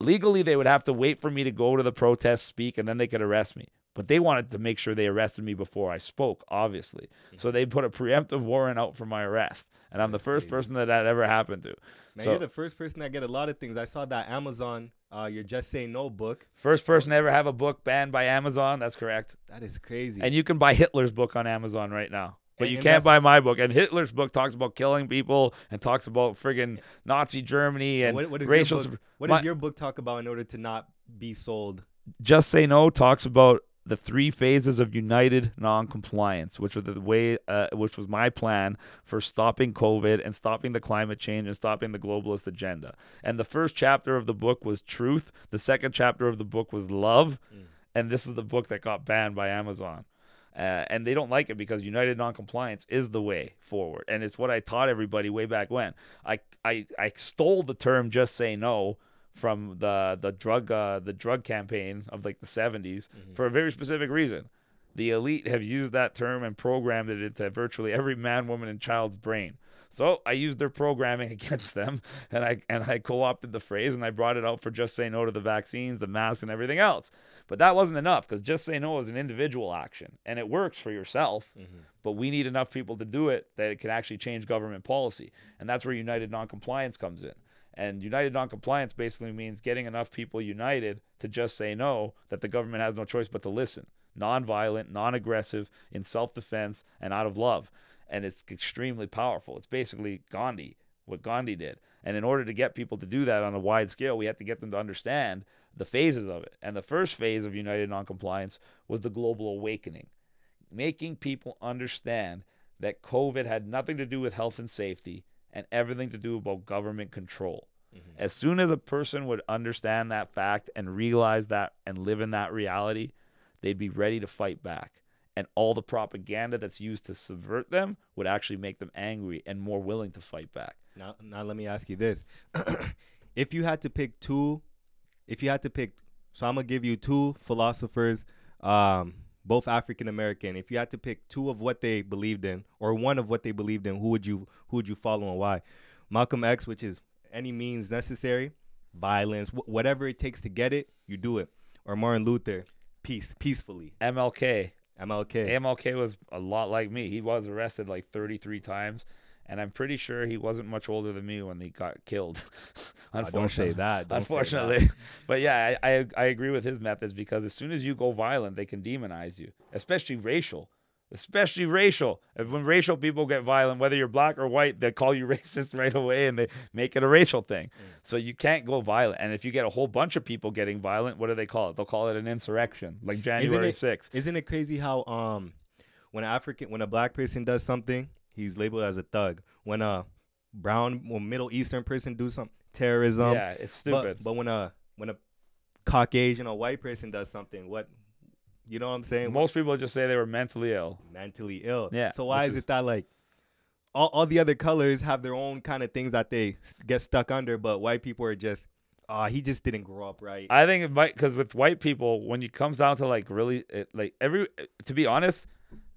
legally, they would have to wait for me to go to the protest, speak, and then they could arrest me. But they wanted to make sure they arrested me before I spoke, obviously. So they put a preemptive warrant out for my arrest, and I'm the first person that that ever happened to. Man, so you're the first person that get a lot of things. I saw that Amazon, uh, your Just Say No book. first person to ever have a book banned by Amazon. That's correct. That is crazy. And you can buy Hitler's book on Amazon right now. But And- you and can't buy my book. And Hitler's book talks about killing people and talks about friggin' Nazi Germany and what, what is racial. your book, what my- does your book talk about in order to not be sold? Just Say No talks about the three phases of united non-compliance, which were the way, uh, which was my plan for stopping COVID and stopping the climate change and stopping the globalist agenda. And the first chapter of the book was truth. The second chapter of the book was love, and this is the book that got banned by Amazon. Uh, and they don't like it because united non-compliance is the way forward, and it's what I taught everybody way back when. I I, I stole the term "just say no" from the the drug uh, the drug campaign of like the 70s for a very specific reason. The elite have used that term and programmed it into virtually every man, woman, and child's brain. So I used their programming against them, and I and I co-opted the phrase and I brought it out for just say no to the vaccines, the masks, and everything else. But that wasn't enough because just say no is an individual action, and it works for yourself. Mm-hmm. But we need enough people to do it that it can actually change government policy, and that's where united noncompliance comes in. And united noncompliance basically means getting enough people united to just say no that the government has no choice but to listen. Nonviolent, non-aggressive, in self-defense, and out of love and it's extremely powerful. It's basically Gandhi, what Gandhi did. And in order to get people to do that on a wide scale, we had to get them to understand the phases of it. And the first phase of United Noncompliance was the global awakening, making people understand that COVID had nothing to do with health and safety and everything to do about government control. Mm-hmm. As soon as a person would understand that fact and realize that and live in that reality, they'd be ready to fight back and all the propaganda that's used to subvert them would actually make them angry and more willing to fight back. Now, now let me ask you this: If you had to pick two, if you had to pick, so I'm gonna give you two philosophers, um, both African American. If you had to pick two of what they believed in, or one of what they believed in, who would you who would you follow and why? Malcolm X, which is any means necessary, violence, wh- whatever it takes to get it, you do it. Or Martin Luther, peace, peacefully. MLK. MLK. MLK was a lot like me. He was arrested like 33 times, and I'm pretty sure he wasn't much older than me when he got killed. Uh, don't say Unfortunately. that. Don't say that. Unfortunately, but yeah, I, I I agree with his methods because as soon as you go violent, they can demonize you, especially racial, especially racial. When racial people get violent, whether you're black or white, they call you racist right away and they make it a racial thing. So you can't go violent. And if you get a whole bunch of people getting violent, what do they call it? They'll call it an insurrection, like January it- 6th. Isn't it crazy how um when African when a black person does something, he's labeled as a thug. When a brown or Middle Eastern person do something, terrorism. yeah, it's stupid. but when a when a Caucasian or white person does something, what you know what I'm saying? Most people just say they were mentally ill. mentally ill. Yeah, So why is, is- it that like all, all the other colors have their own kind of things that they get stuck under, but white people are just ah he just didn't grow up right. I think it might because with white people, when it comes down to like really, it, like every, to be honest,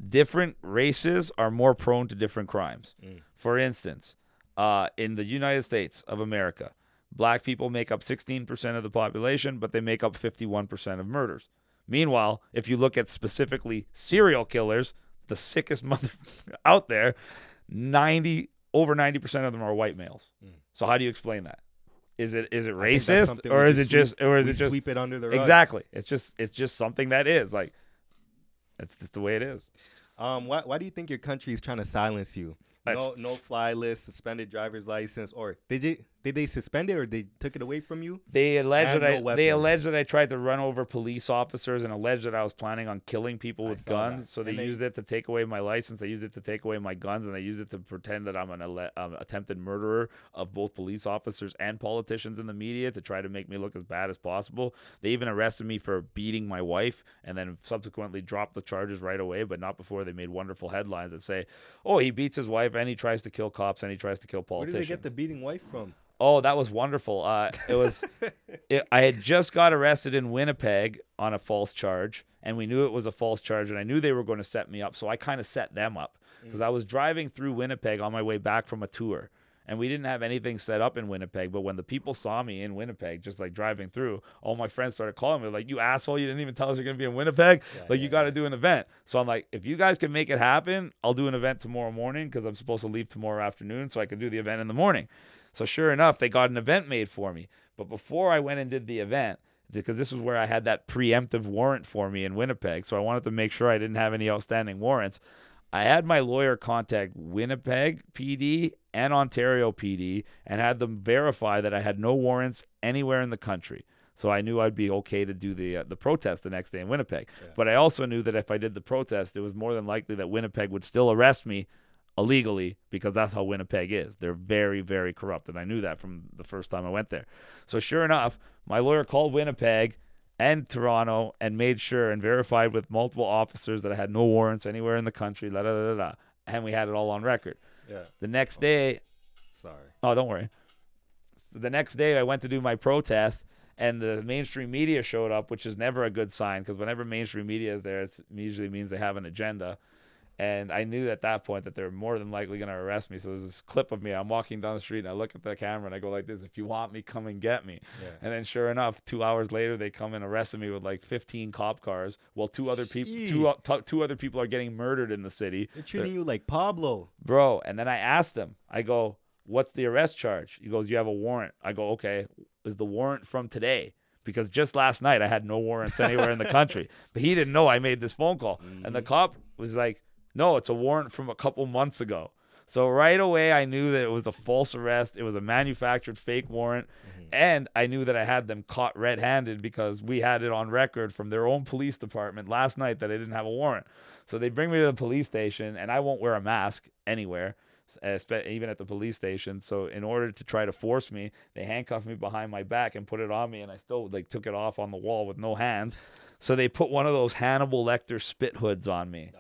different races are more prone to different crimes. Mm. For instance, uh, in the United States of America, black people make up 16% of the population, but they make up 51% of murders. Meanwhile, if you look at specifically serial killers, the sickest mother out there, 90 over 90% of them are white males. Mm. So how do you explain that? Is it is it I think that's racist or is it just just or is it just sweep it under the rug. exactly? It's just it's just something that is like it's just the way it is. Um, why, why do you think your country is trying to silence you? That's- No, no fly list, suspended driver's license, or did they did they suspend it or they took it away from you? They alleged that I no they allege that I tried to run over police officers and alleged that I was planning on killing people with saw that. guns. So they, they- used it to take away my license. They used it to take away my guns, and they used it to pretend that I'm an ele- um, attempted murderer of both police officers and politicians in the media to try to make me look as bad as possible. They even arrested me for beating my wife, and then subsequently dropped the charges right away, but not before they made wonderful headlines that say, "Oh, he beats his wife and he tries to kill cops and he tries to kill Where politicians." did they get the beating wife from? Oh, that was wonderful. Uh, it was. it, I had just got arrested in Winnipeg on a false charge, and we knew it was a false charge, and I knew they were going to set me up. So I kind of set them up because I was driving through Winnipeg on my way back from a tour, and we didn't have anything set up in Winnipeg. But when the people saw me in Winnipeg, just like driving through, all my friends started calling me like, "You asshole! You didn't even tell us you're going to be in Winnipeg. Yeah, like yeah, you got to do an event." So I'm like, "If you guys can make it happen, I'll do an event tomorrow morning because I'm supposed to leave tomorrow afternoon, so I can do the event in the morning." So sure enough, they got an event made for me. But before I went and did the event, because this was where I had that preemptive warrant for me in Winnipeg, so I wanted to make sure I didn't have any outstanding warrants. I had my lawyer contact Winnipeg PD and Ontario PD and had them verify that I had no warrants anywhere in the country. So I knew I'd be okay to do the uh, the protest the next day in Winnipeg. Yeah. But I also knew that if I did the protest, it was more than likely that Winnipeg would still arrest me illegally because that's how Winnipeg is. They're very, very corrupt. And I knew that from the first time I went there. So, sure enough, my lawyer called Winnipeg and Toronto and made sure and verified with multiple officers that I had no warrants anywhere in the country. Da, da, da, da. And we had it all on record. Yeah, The next oh, day, sorry. Oh, don't worry. So the next day, I went to do my protest, and the mainstream media showed up, which is never a good sign because whenever mainstream media is there, it usually means they have an agenda. And I knew at that point that they're more than likely going to arrest me. So there's this clip of me. I'm walking down the street and I look at the camera and I go like this: "If you want me, come and get me." Yeah. And then sure enough, two hours later, they come and arrested me with like 15 cop cars. While two other people, two, Sheesh. o- t- two other people are getting murdered in the city They're treating you like Pablo. bro. And then I asked him, I go, what's the arrest charge? He goes, you have a warrant. I go, okay, is the warrant from today? Because just last night I had no warrants anywhere in the country. But he didn't know I made this phone call. And the mm. cop was like, no, it's a warrant from a couple months ago. So right away I knew that it was a false arrest. It was a manufactured fake warrant. Mm-hmm. And I knew that I had them caught red-handed because we had it on record from their own police department last night that I didn't have a warrant. So they bring me to the police station, and I won't wear a mask anywhere, even at the police station. So in order to try to force me, they handcuffed me behind my back and put it on me, and I still like took it off on the wall with no hands. So they put one of those Hannibal Lecter spit hoods on me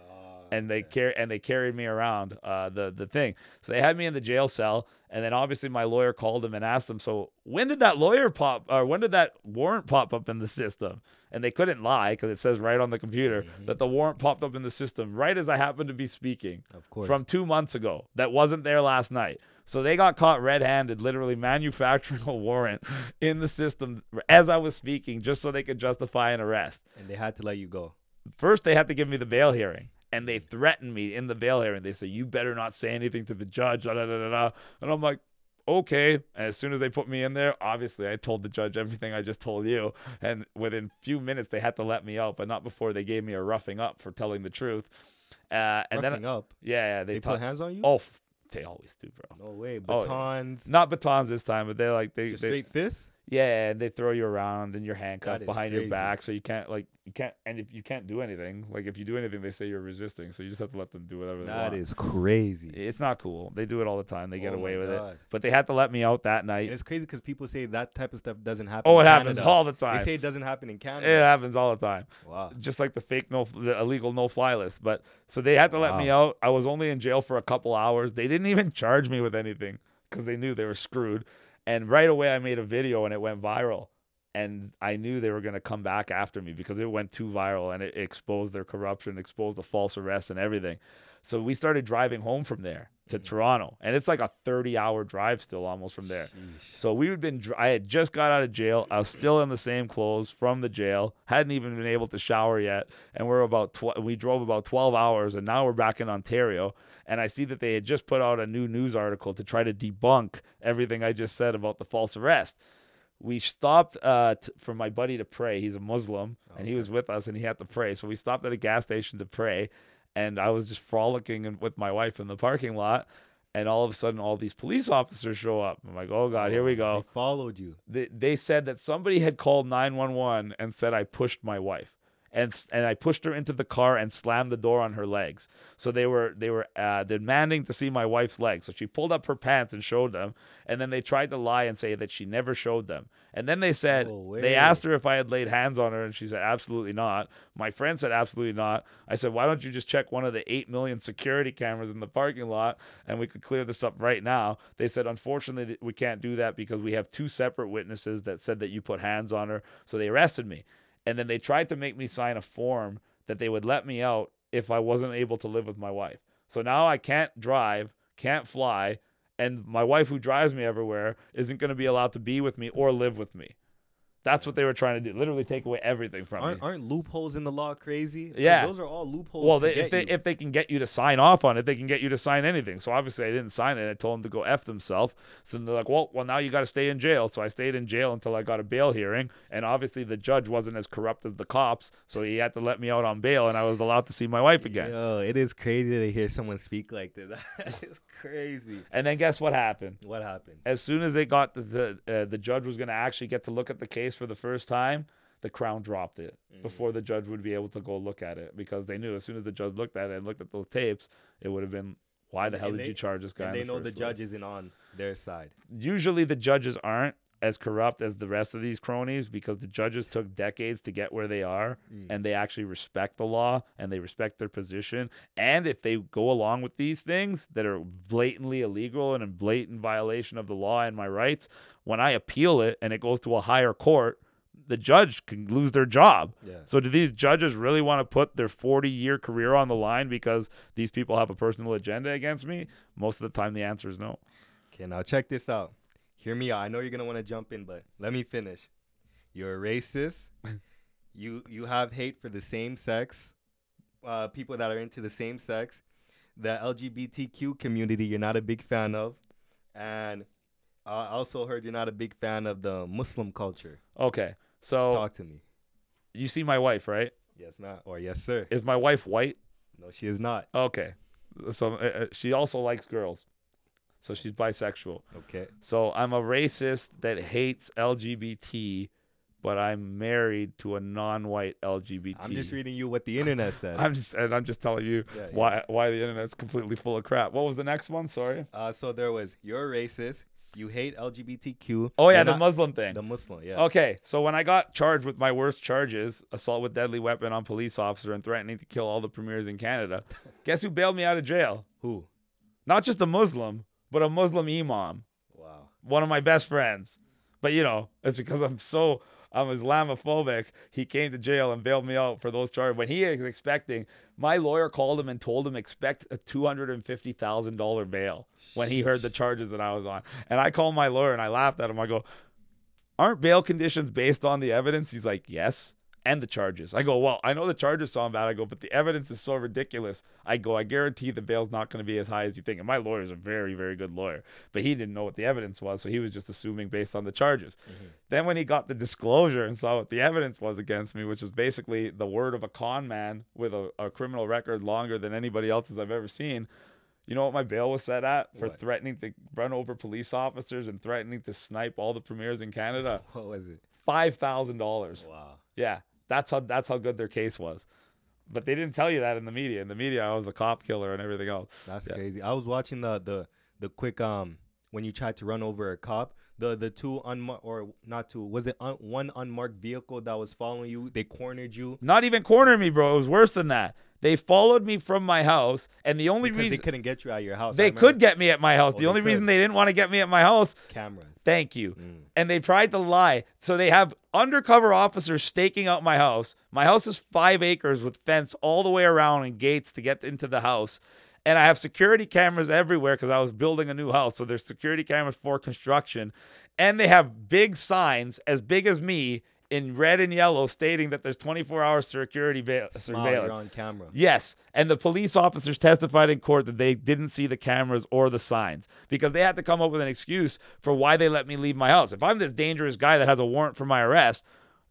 and they car- and they carried me around uh, the the thing. So they had me in the jail cell, and then obviously my lawyer called them and asked them, "So when did that lawyer pop, or when did that warrant pop up in the system?" And they couldn't lie because it says right on the computer that the warrant popped up in the system right as I happened to be speaking Of course. from two months ago. That wasn't there last night. So they got caught red-handed, literally manufacturing a warrant in the system as I was speaking, just so they could justify an arrest and they had to let you go. first they had to give me the bail hearing and they threatened me in the bail hearing they say you better not say anything to the judge da, da, da, da, and i'm like okay and as soon as they put me in there obviously i told the judge everything i just told you and within few minutes they had to let me out but not before they gave me a roughing up for telling the truth uh, and Roughing then up. yeah, yeah they, They put hands on you? oh f- they always do bro No way. Oh, yeah. Batons. not batons this time but they're like they, they straight fists? Yeah, and they throw you around and you're handcuffed behind crazy. your back, so you can't like you can't and if you can't do anything, like if you do anything, they say you're resisting, so you just have to let them do whatever they want. That is crazy. It's not cool. They do it all the time. They get Oh away my with it. But they had to let me out that And night. it's crazy because people say that type of stuff doesn't happen. Oh, it happens Canada. all the time. They say it doesn't happen in Canada. It happens all the time. Wow. Just like the fake no, the illegal no fly list. But so they had to let me out. I was only in jail for a couple hours. They didn't even charge me with anything because they knew they were screwed. And right away, I made a video and it went viral. And I knew they were going to come back after me because it went too viral and it exposed their corruption, exposed the false arrests and everything. So we started driving home from there to Toronto. And it's like a 30 hour drive still almost from there. Sheesh. So we had been, I had just got out of jail. I was still in the same clothes from the jail. Hadn't even been able to shower yet, and we're about. Tw- we drove about twelve hours, and now we're back in Ontario. And I see that they had just put out a new news article to try to debunk everything I just said about the false arrest. We stopped uh, t- for my buddy to pray. He's a Muslim, and he was with us, and he had to pray. So we stopped at a gas station to pray, and I was just frolicking in- with my wife in the parking lot. And all of a sudden, all these police officers show up. I'm like, oh God, here we oh, go They followed you. they, they said that somebody had called 911 and said I pushed my wife. And, and I pushed her into the car and slammed the door on her legs. So they were they were uh, demanding to see my wife's legs. So she pulled up her pants and showed them. And then they tried to lie and say that she never showed them. And then they said they asked her if I had laid hands on her, and she said absolutely not. My friend said absolutely not. I said why don't you just check one of the eight million security cameras in the parking lot, and we could clear this up right now. They said unfortunately we can't do that because we have two separate witnesses that said that you put hands on her. So they arrested me, and then they tried to make me sign a form that they would let me out if I wasn't able to live with my wife. So now I can't drive, can't fly, and my wife who drives me everywhere isn't going to be allowed to be with me or live with me. That's what they were trying to do. Literally take away everything from Aren't, me. aren't loopholes in the law crazy? Yeah. Those are all loopholes. Well, they, if they you. if they can get you to sign off on it, they can get you to sign anything. So obviously, I didn't sign it. I told them to go f themselves. So then they're like, well, well, now you got to stay in jail. So I stayed in jail until I got a bail hearing. And obviously, the judge wasn't as corrupt as the cops, so he had to let me out on bail, and I was allowed to see my wife again. Yo, it is crazy to hear someone speak like this. Crazy. And then guess what happened? What happened? As soon as they got the the, uh, the judge was going to actually get to look at the case for the first time, the crown dropped it Mm. before the judge would be able to go look at it because they knew as soon as the judge looked at it and looked at those tapes, it would have been why the hell and did they- you charge this guy? And they know the judge isn't on their side. Usually the judges aren't as corrupt as the rest of these cronies because the judges took decades to get where they are Mm. and they actually respect the law and they respect their position. And if they go along with these things that are blatantly illegal and in blatant violation of the law and my rights, when I appeal it and it goes to a higher court, the judge can lose their job. Yeah. So do these judges really want to put their 40 year career on the line because these people have a personal agenda against me? Most of the time, the answer is no. Okay, now check this out. Hear me out. I know you're gonna want to jump in, but let me finish. You're a racist. you you have hate for the same sex, uh, people that are into the same sex. The LGBTQ community, you're not a big fan of, and I also heard you're not a big fan of the Muslim culture. Okay. So Talk to me. you see my wife, right? Yes, not or yes, sir. Is my wife white? No, she is not. Okay. So uh, uh, she also likes girls. So she's bisexual. Okay. So I'm a racist that hates LGBT, but I'm married to a non-white LGBT. I'm just reading you what the internet says. I'm just and I'm just telling you Yeah, yeah. why why the internet's completely full of crap. What was the next one? Sorry. Uh, so there was you're a racist. You hate LGBTQ. Oh yeah, the not- Muslim thing. the Muslim. Yeah. Okay, so when I got charged with my worst charges, assault with deadly weapon on police officer and threatening to kill all the premiers in Canada, guess who bailed me out of jail? Who? Not just a Muslim, but a Muslim imam, Wow. one of my best friends. But you know, it's because I'm so I'm Islamophobic. He came to jail and bailed me out for those charges. When he is expecting, my lawyer called him and told him expect a two hundred and fifty thousand dollar bail when he heard the charges that I was on. And I called my lawyer and I laughed at him. I go, aren't bail conditions based on the evidence? He's like, yes. And the charges. I go, well, I know the charges sound bad. I go, but the evidence is so ridiculous. I go, I guarantee the bail's not going to be as high as you think. And my lawyer's a very, very good lawyer, but he didn't know what the evidence was. So he was just assuming based on the charges. Mm-hmm. Then when he got the disclosure and saw what the evidence was against me, which is basically the word of a con man with a, a criminal record longer than anybody else's I've ever seen, you know what my bail was set at for What? threatening to run over police officers and threatening to snipe all the premiers in Canada? What was it? Five thousand dollars. Wow. Yeah, that's how that's how good their case was. But they didn't tell you that in the media. In the media, I was a cop killer and everything else. That's Yeah. crazy. I was watching the the the quick um when you tried to run over a cop. The the two unmarked or not two was it un- one unmarked vehicle that was following you? They cornered you Not even corner me, bro. It was worse than that. They followed me from my house, and the only because reason they couldn't get you out of your house. They could get me at my house. Oh, the only reason they didn't want to get me at my house, cameras. thank you. Mm. And they tried to lie. So they have undercover officers staking out my house. My house is five acres with fence all the way around and gates to get into the house. And I have security cameras everywhere because I was building a new house. So there's security cameras for construction. And they have big signs as big as me in red and yellow stating that there's 24 hour security ba- surveillance. on camera. Yes, and the police officers testified in court that they didn't see the cameras or the signs because they had to come up with an excuse for why they let me leave my house. If I'm this dangerous guy that has a warrant for my arrest,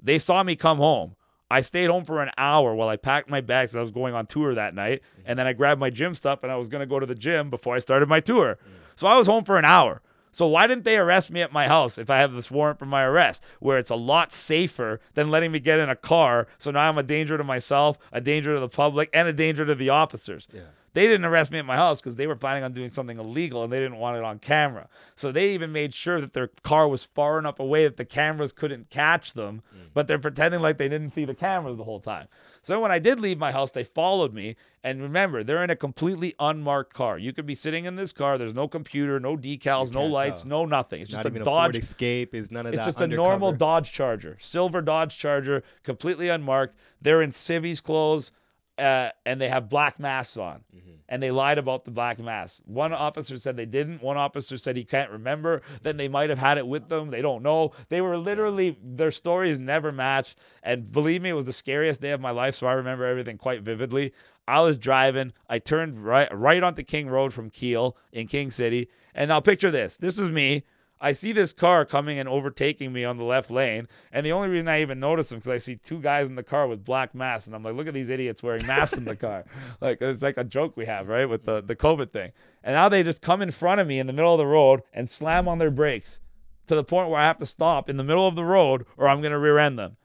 they saw me come home. I stayed home for an hour while I packed my bags. I was going on tour that night, mm. and then I grabbed my gym stuff and I was going to go to the gym before I started my tour. Mm. So I was home for an hour. So why didn't they arrest me at my house if I have this warrant for my arrest, where it's a lot safer than letting me get in a car? So now I'm a danger to myself, a danger to the public, and a danger to the officers. Yeah. They didn't arrest me at my house because they were planning on doing something illegal and they didn't want it on camera. So they even made sure that their car was far enough away that the cameras couldn't catch them, mm. but they're pretending like they didn't see the cameras the whole time. So when I did leave my house, they followed me. And remember, they're in a completely unmarked car. You could be sitting in this car. There's no computer, no decals, no lights, tell. no nothing. It's Not just a even a Dodge Escape is none of it's that. just a normal. Dodge Charger, silver Dodge Charger, completely unmarked. They're in civvies clothes, uh, and they have black masks on. Mm-hmm. And they lied about the black mask. One officer said they didn't. One officer said he can't remember. Then they might have had it with them. They don't know. They were literally their stories never matched. And believe me, it was the scariest day of my life. So I remember everything quite vividly. I was driving. I turned right right onto King Road from Keele in King City. And now picture this. This is me. I see this car coming and overtaking me on the left lane, and the only reason I even notice them because I see two guys in the car with black masks, and I'm like, look at these idiots wearing masks in the car. Like it's like a joke we have, right, with the the COVID thing. And now they just come in front of me in the middle of the road and slam on their brakes to the point where I have to stop in the middle of the road or I'm gonna rear end them.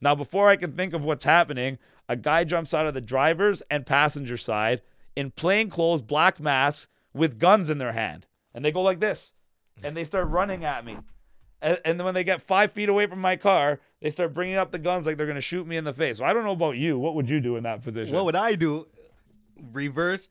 Now, before I can think of what's happening, a guy jumps out of the driver's and passenger side in plain clothes, black masks, with guns in their hand, and they go like this and they start running at me. And, and then when they get five feet away from my car, they start bringing up the guns like they're going to shoot me in the face. So I don't know about you. What would you do in that position? What would I do? Reverse.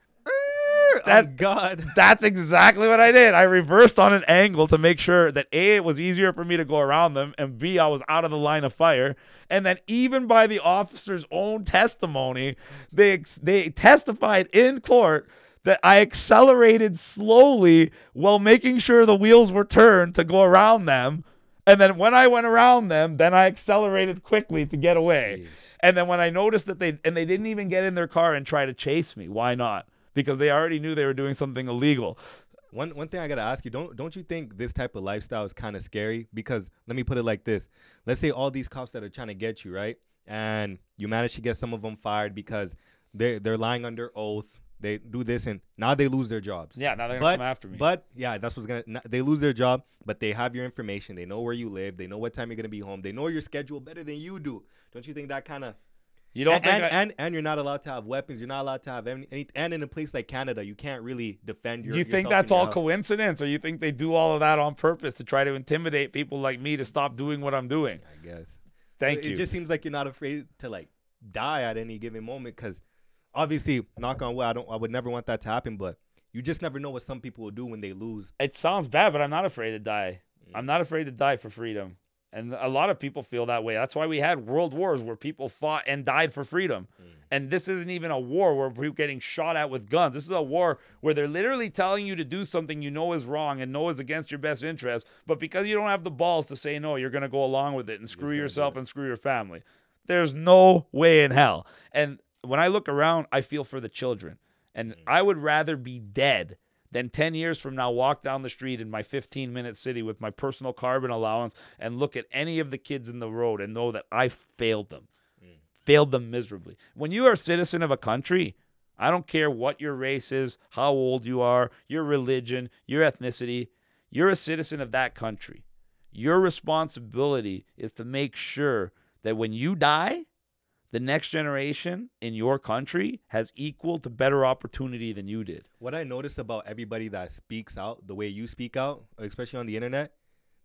That- oh God. That's exactly what I did. I reversed on an angle to make sure that A, it was easier for me to go around them, and B, I was out of the line of fire. And then, even by the officer's own testimony, they they testified in court that I accelerated slowly while making sure the wheels were turned to go around them. And then when I went around them, then I accelerated quickly to get away. Jeez. And then when I noticed that they and they didn't even get in their car and try to chase me. Why not? Because they already knew they were doing something illegal. One one thing I gotta ask you, don't don't you think this type of lifestyle is kind of scary? Because let me put it like this: let's say all these cops that are trying to get you, right, and you manage to get some of them fired because they they're lying under oath. They do this, and now they lose their jobs. Yeah, now they're But gonna come after me. but yeah, that's what's gonna. They lose their job, but they have your information. They know where you live. They know what time you're gonna be home. They know your schedule better than you do. Don't you think that kind of? you don't and, think and, I- and and you're not allowed to have weapons. You're not allowed to have any. any and in a place like Canada, you can't really defend your. you think that's all coincidence, or you think they do all of that on purpose to try to intimidate people like me to stop doing what I'm doing? I guess. Thank it, you. It just seems like you're not afraid to like die at any given moment because obviously, knock on wood, I don't. I would never want that to happen, but you just never know what some people will do when they lose. it sounds bad, but I'm not afraid to die. Mm. I'm not afraid to die for freedom. And a lot of people feel that way. That's why we had world wars where people fought and died for freedom. Mm. And this isn't even a war where people getting shot at with guns. This is a war where they're literally telling you to do something you know is wrong and know is against your best interest, but because you don't have the balls to say no, you're going to go along with it and screw yourself and screw your family. There's no way in hell. And when I look around, I feel for the children. And mm-hmm. I would rather be dead than 10 years from now walk down the street in my 15 minute city with my personal carbon allowance and look at any of the kids in the road and know that I failed them. Mm. Failed them miserably. When you are a citizen of a country, I don't care what your race is, how old you are, your religion, your ethnicity, you're a citizen of that country. Your responsibility is to make sure that when you die, the next generation in your country has equal to better opportunity than you did. What I notice about everybody that speaks out the way you speak out, especially on the internet,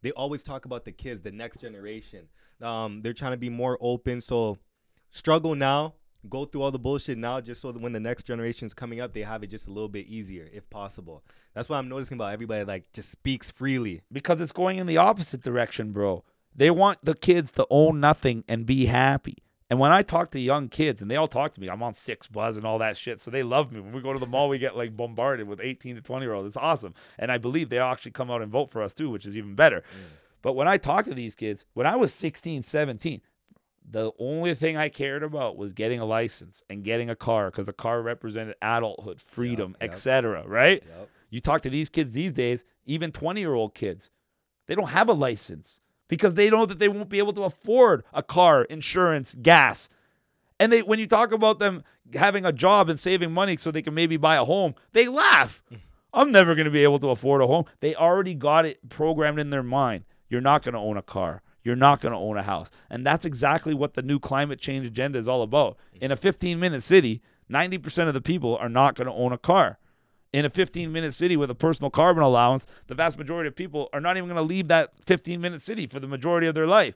they always talk about the kids, the next generation. Um, they're trying to be more open. So struggle now, go through all the bullshit now, just so that when the next generation is coming up, they have it just a little bit easier, if possible. That's what I'm noticing about everybody. Like just speaks freely. because it's going in the opposite direction, bro. They want the kids to own nothing and be happy. And when I talk to young kids, and they all talk to me, I'm on Six Buzz and all that shit, so they love me. When we go to the mall, we get like bombarded with 18 to 20 year olds. It's awesome, and I believe they actually come out and vote for us too, which is even better. But when I talk to these kids, when I was 16, 17, the only thing I cared about was getting a license and getting a car because a car represented adulthood, freedom, yep. etc. Right? Yep. You talk to these kids these days, even 20 year old kids, they don't have a license because they know that they won't be able to afford a car, insurance, gas. And they when you talk about them having a job and saving money so they can maybe buy a home, they laugh. Mm. I'm never going to be able to afford a home. They already got it programmed in their mind. You're not going to own a car. You're not going to own a house. And that's exactly what the new climate change agenda is all about. Mm. In a 15 minute city, 90% of the people are not going to own a car in a 15 minute city with a personal carbon allowance, the vast majority of people are not even going to leave that 15 minute city for the majority of their life.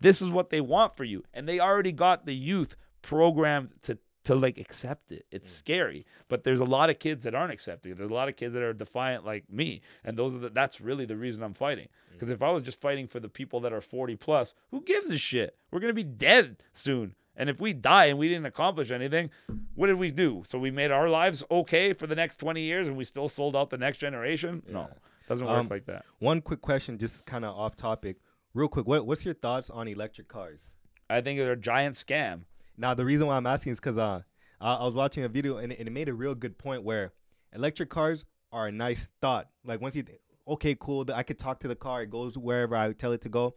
This is what they want for you. And they already got the youth programmed to to like accept it. It's mm. scary, but there's a lot of kids that aren't accepting. There's a lot of kids that are defiant like me, and those are the, that's really the reason I'm fighting. Mm. Because if I was just fighting for the people that are 40 plus, who gives a shit? We're gonna be dead soon. And if we die and we didn't accomplish anything, what did we do? So we made our lives okay for the next 20 years and we still sold out the next generation? No, doesn't work Um, like that. One quick question, just kind of off topic, real quick. What, what's your thoughts on electric cars? I think they're a giant scam. Now, the reason why I'm asking is because uh, I, I was watching a video and, it- and it made a real good point where electric cars are a nice thought. Like once you, th- okay, cool, I could talk to the car, it goes wherever I tell it to go.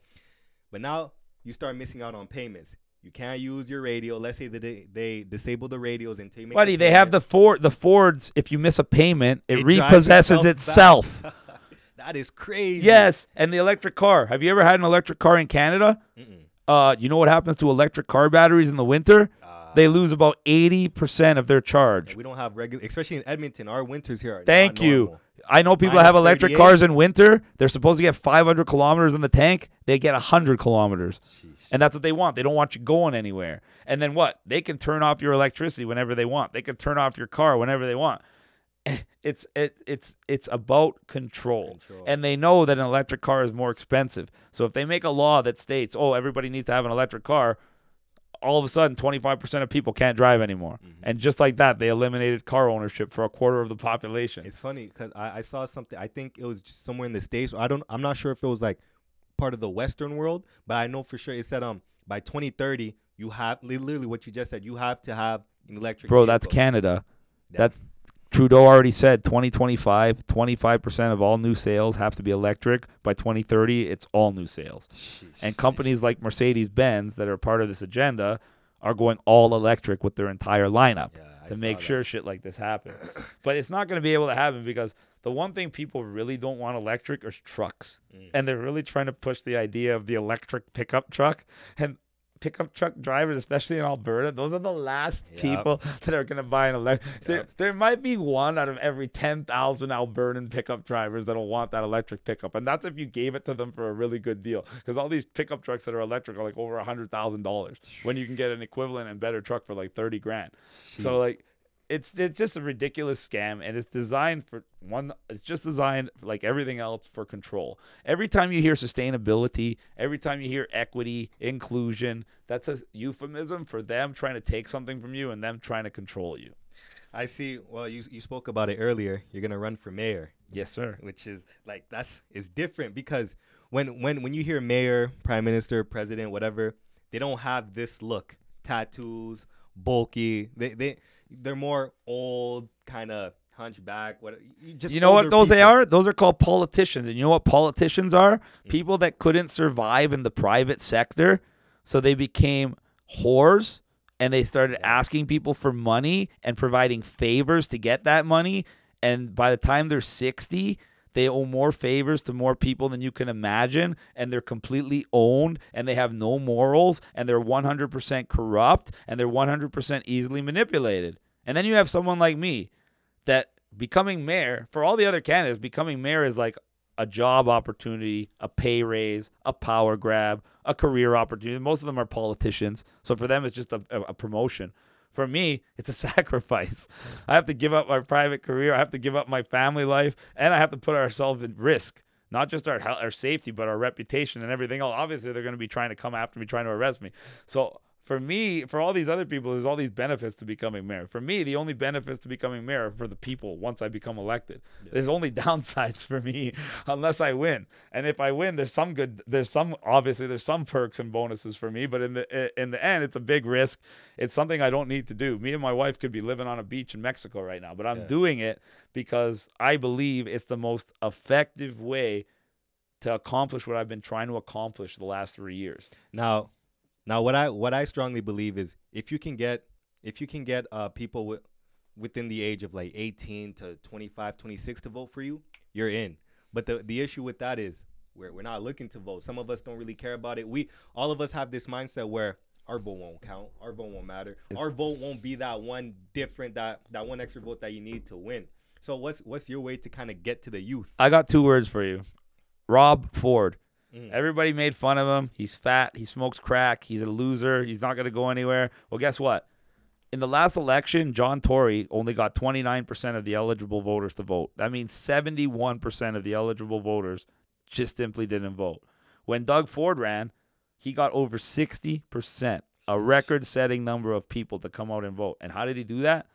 But now you start missing out on payments. You can't use your radio. Let's say that they, they disable the radios and make. Buddy, they have the Ford the Fords, if you miss a payment, it, It repossesses itself that is crazy. yes, and the electric car. Have you ever had an electric car in Canada? Mm-mm. Uh, you know what happens to electric car batteries in the winter? Uh, They lose about 80% of their charge. we don't have regular, especially in Edmonton. Our winters here are. Thank you. normal. I know people Minus have electric cars in winter. They're supposed to get 500 kilometers in the tank. They get 100 kilometers. Sheesh. And that's what they want. They don't want you going anywhere. And then what? They can turn off your electricity whenever they want. They can turn off your car whenever they want. it's it it's it's about control. Control. and they know that an electric car is more expensive. So if they make a law that states, "Oh, everybody needs to have an electric car," all of a sudden 25% of people can't drive anymore. Mm-hmm. And just like that, they eliminated car ownership for a quarter of the population. It's funny because I, I saw something. I think it was just somewhere in the states. I don't. I'm not sure if it was like part of the Western world, but I know for sure it said um by 2030 you have literally what you just said. You have to have an electric. Bro, that's vehicle. Canada. That's Trudeau already said 2025, 25% of all new sales have to be electric. By 2030, it's all new sales. And companies like Mercedes Benz that are part of this agenda are going all electric with their entire lineup Yeah, to make that. sure shit like this happens. but it's not going to be able to happen because the one thing people really don't want electric is trucks. Mm. And they're really trying to push the idea of the electric pickup truck. And pickup truck drivers, especially in Alberta, those are the last Yep. people that are going to buy an electric. There, Yep. there might be one out of every 10,000 Albertan pickup drivers that'll want that electric pickup. And that's if you gave it to them for a really good deal. Because all these pickup trucks that are electric are like over $100,000 when you can get an equivalent and better truck for like 30 grand. So, like, it's it's just a ridiculous scam and it's designed for one it's just designed like everything else for control every time you hear sustainability every time you hear equity inclusion that's a euphemism for them trying to take something from you and them trying to control you I see. Well, you you spoke about it earlier. You're gonna run for mayor, yes sir which is like that's is different because when when when you hear mayor, prime minister, president, whatever, they don't have this look. Tattoos, bulky. They they they're more old, kind of hunchback. What you just you know what those they are? Those are called politicians and you know what politicians are? Hmm. People that couldn't survive in the private sector so they became whores and they started asking people for money and providing favors to get that money and by the time they're 60 they owe more favors to more people than you can imagine and they're completely owned and they have no morals and they're 100% corrupt and they're 100% easily manipulated. And then you have someone like me that becoming mayor for all the other candidates becoming mayor is like a job opportunity a pay raise a power grab a career opportunity. Most of them are politicians. So for them it's just a, a, promotion for me it's a sacrifice. I have to give up my private career i have to give up my family life and i have to put ourselves at risk. Not just our our safety but our reputation and everything else. Obviously they're going to be trying to come after me trying to arrest me. So for me, for all these other people, there's all these benefits to becoming mayor. For me, the only benefits to becoming mayor are for the people once I become elected. There's only downsides for me unless I win. And if I win, there's some good there's some obviously there's some perks and bonuses for me, but in the in the end it's a big risk. It's something I don't need to do. Me and my wife could be living on a beach in Mexico right now, but I'm Yeah. doing it because I believe it's the most effective way to accomplish what I've been trying to accomplish the last 3 years. Now, now what I what I strongly believe is if you can get if you can get uh people with within the age of like 18 to 25, 26 to vote for you, you're in. But the the issue with that is we're we're not looking to vote. Some of us don't really care about it. We all of us have this mindset where our vote won't count. Our vote won't matter. Our vote won't be that one different that that one extra vote that you need to win. So what's what's your way to kind of get to the youth? I got two words for you. Rob Ford. Mm. Everybody made fun of him. He's fat. He smokes crack. He's a loser. He's not going to go anywhere. Well, guess what? In the last election, John Tory only got 29% of the eligible voters to vote. That means 71% of the eligible voters just simply didn't vote. When Doug Ford ran, he got over 60%, a record setting number of people to come out and vote. And how did he do that?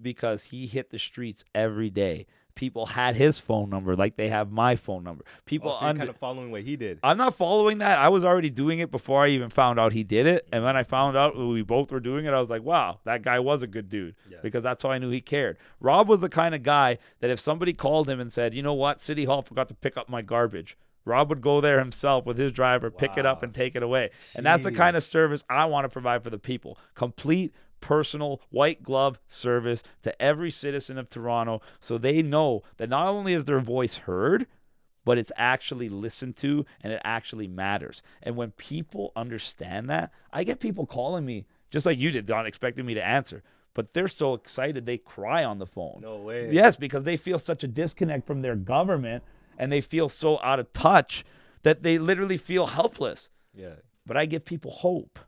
Because he hit the streets every day. People had his phone number like they have my phone number. Oh, people Oh, so under- kind of following what he did. I'm not following that. I was already doing it before I even found out he did it. And when I found out we both were doing it, I was like, wow, that guy was a good dude Yeah. because that's how I knew he cared. Rob was the kind of guy that if somebody called him and said, you know what, City Hall forgot to pick up my garbage, Rob would go there himself with his driver, pick it up, and take it away. And that's the kind of service I want to provide for the people. Complete personal white glove service to every citizen of Toronto so they know that not only is their voice heard, but it's actually listened to and it actually matters. And when people understand that, I get people calling me just like you did, not expecting me to answer. But they're so excited they cry on the phone. No way. Yes, because they feel such a disconnect from their government and they feel so out of touch that they literally feel helpless. Yeah. But I give people hope.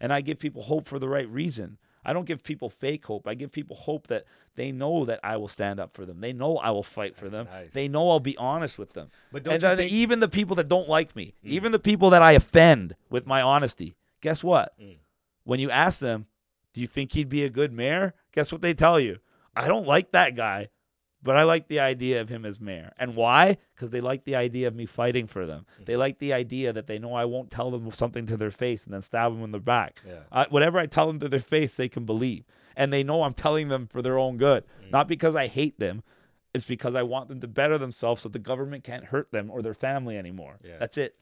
And I give people hope for the right reason. I don't give people fake hope. I give people hope that they know that I will stand up for them. They know I will fight for them. nice. They know I'll be honest with them. But don't and think- even the people that don't like me, Mm. even the people that I offend with my honesty, guess what? Mm. When you ask them, do you think he'd be a good mayor? Guess what they tell you? I don't like that guy, but I like the idea of him as mayor. And why? Because they like the idea of me fighting for them. Mm. They like the idea that they know I won't tell them something to their face and then stab them in the back. Yeah. I, whatever I tell them to their face, they can believe. And they know I'm telling them for their own good, Mm. not because I hate them. It's because I want them to better themselves so the government can't hurt them or their family anymore. Yeah. That's it.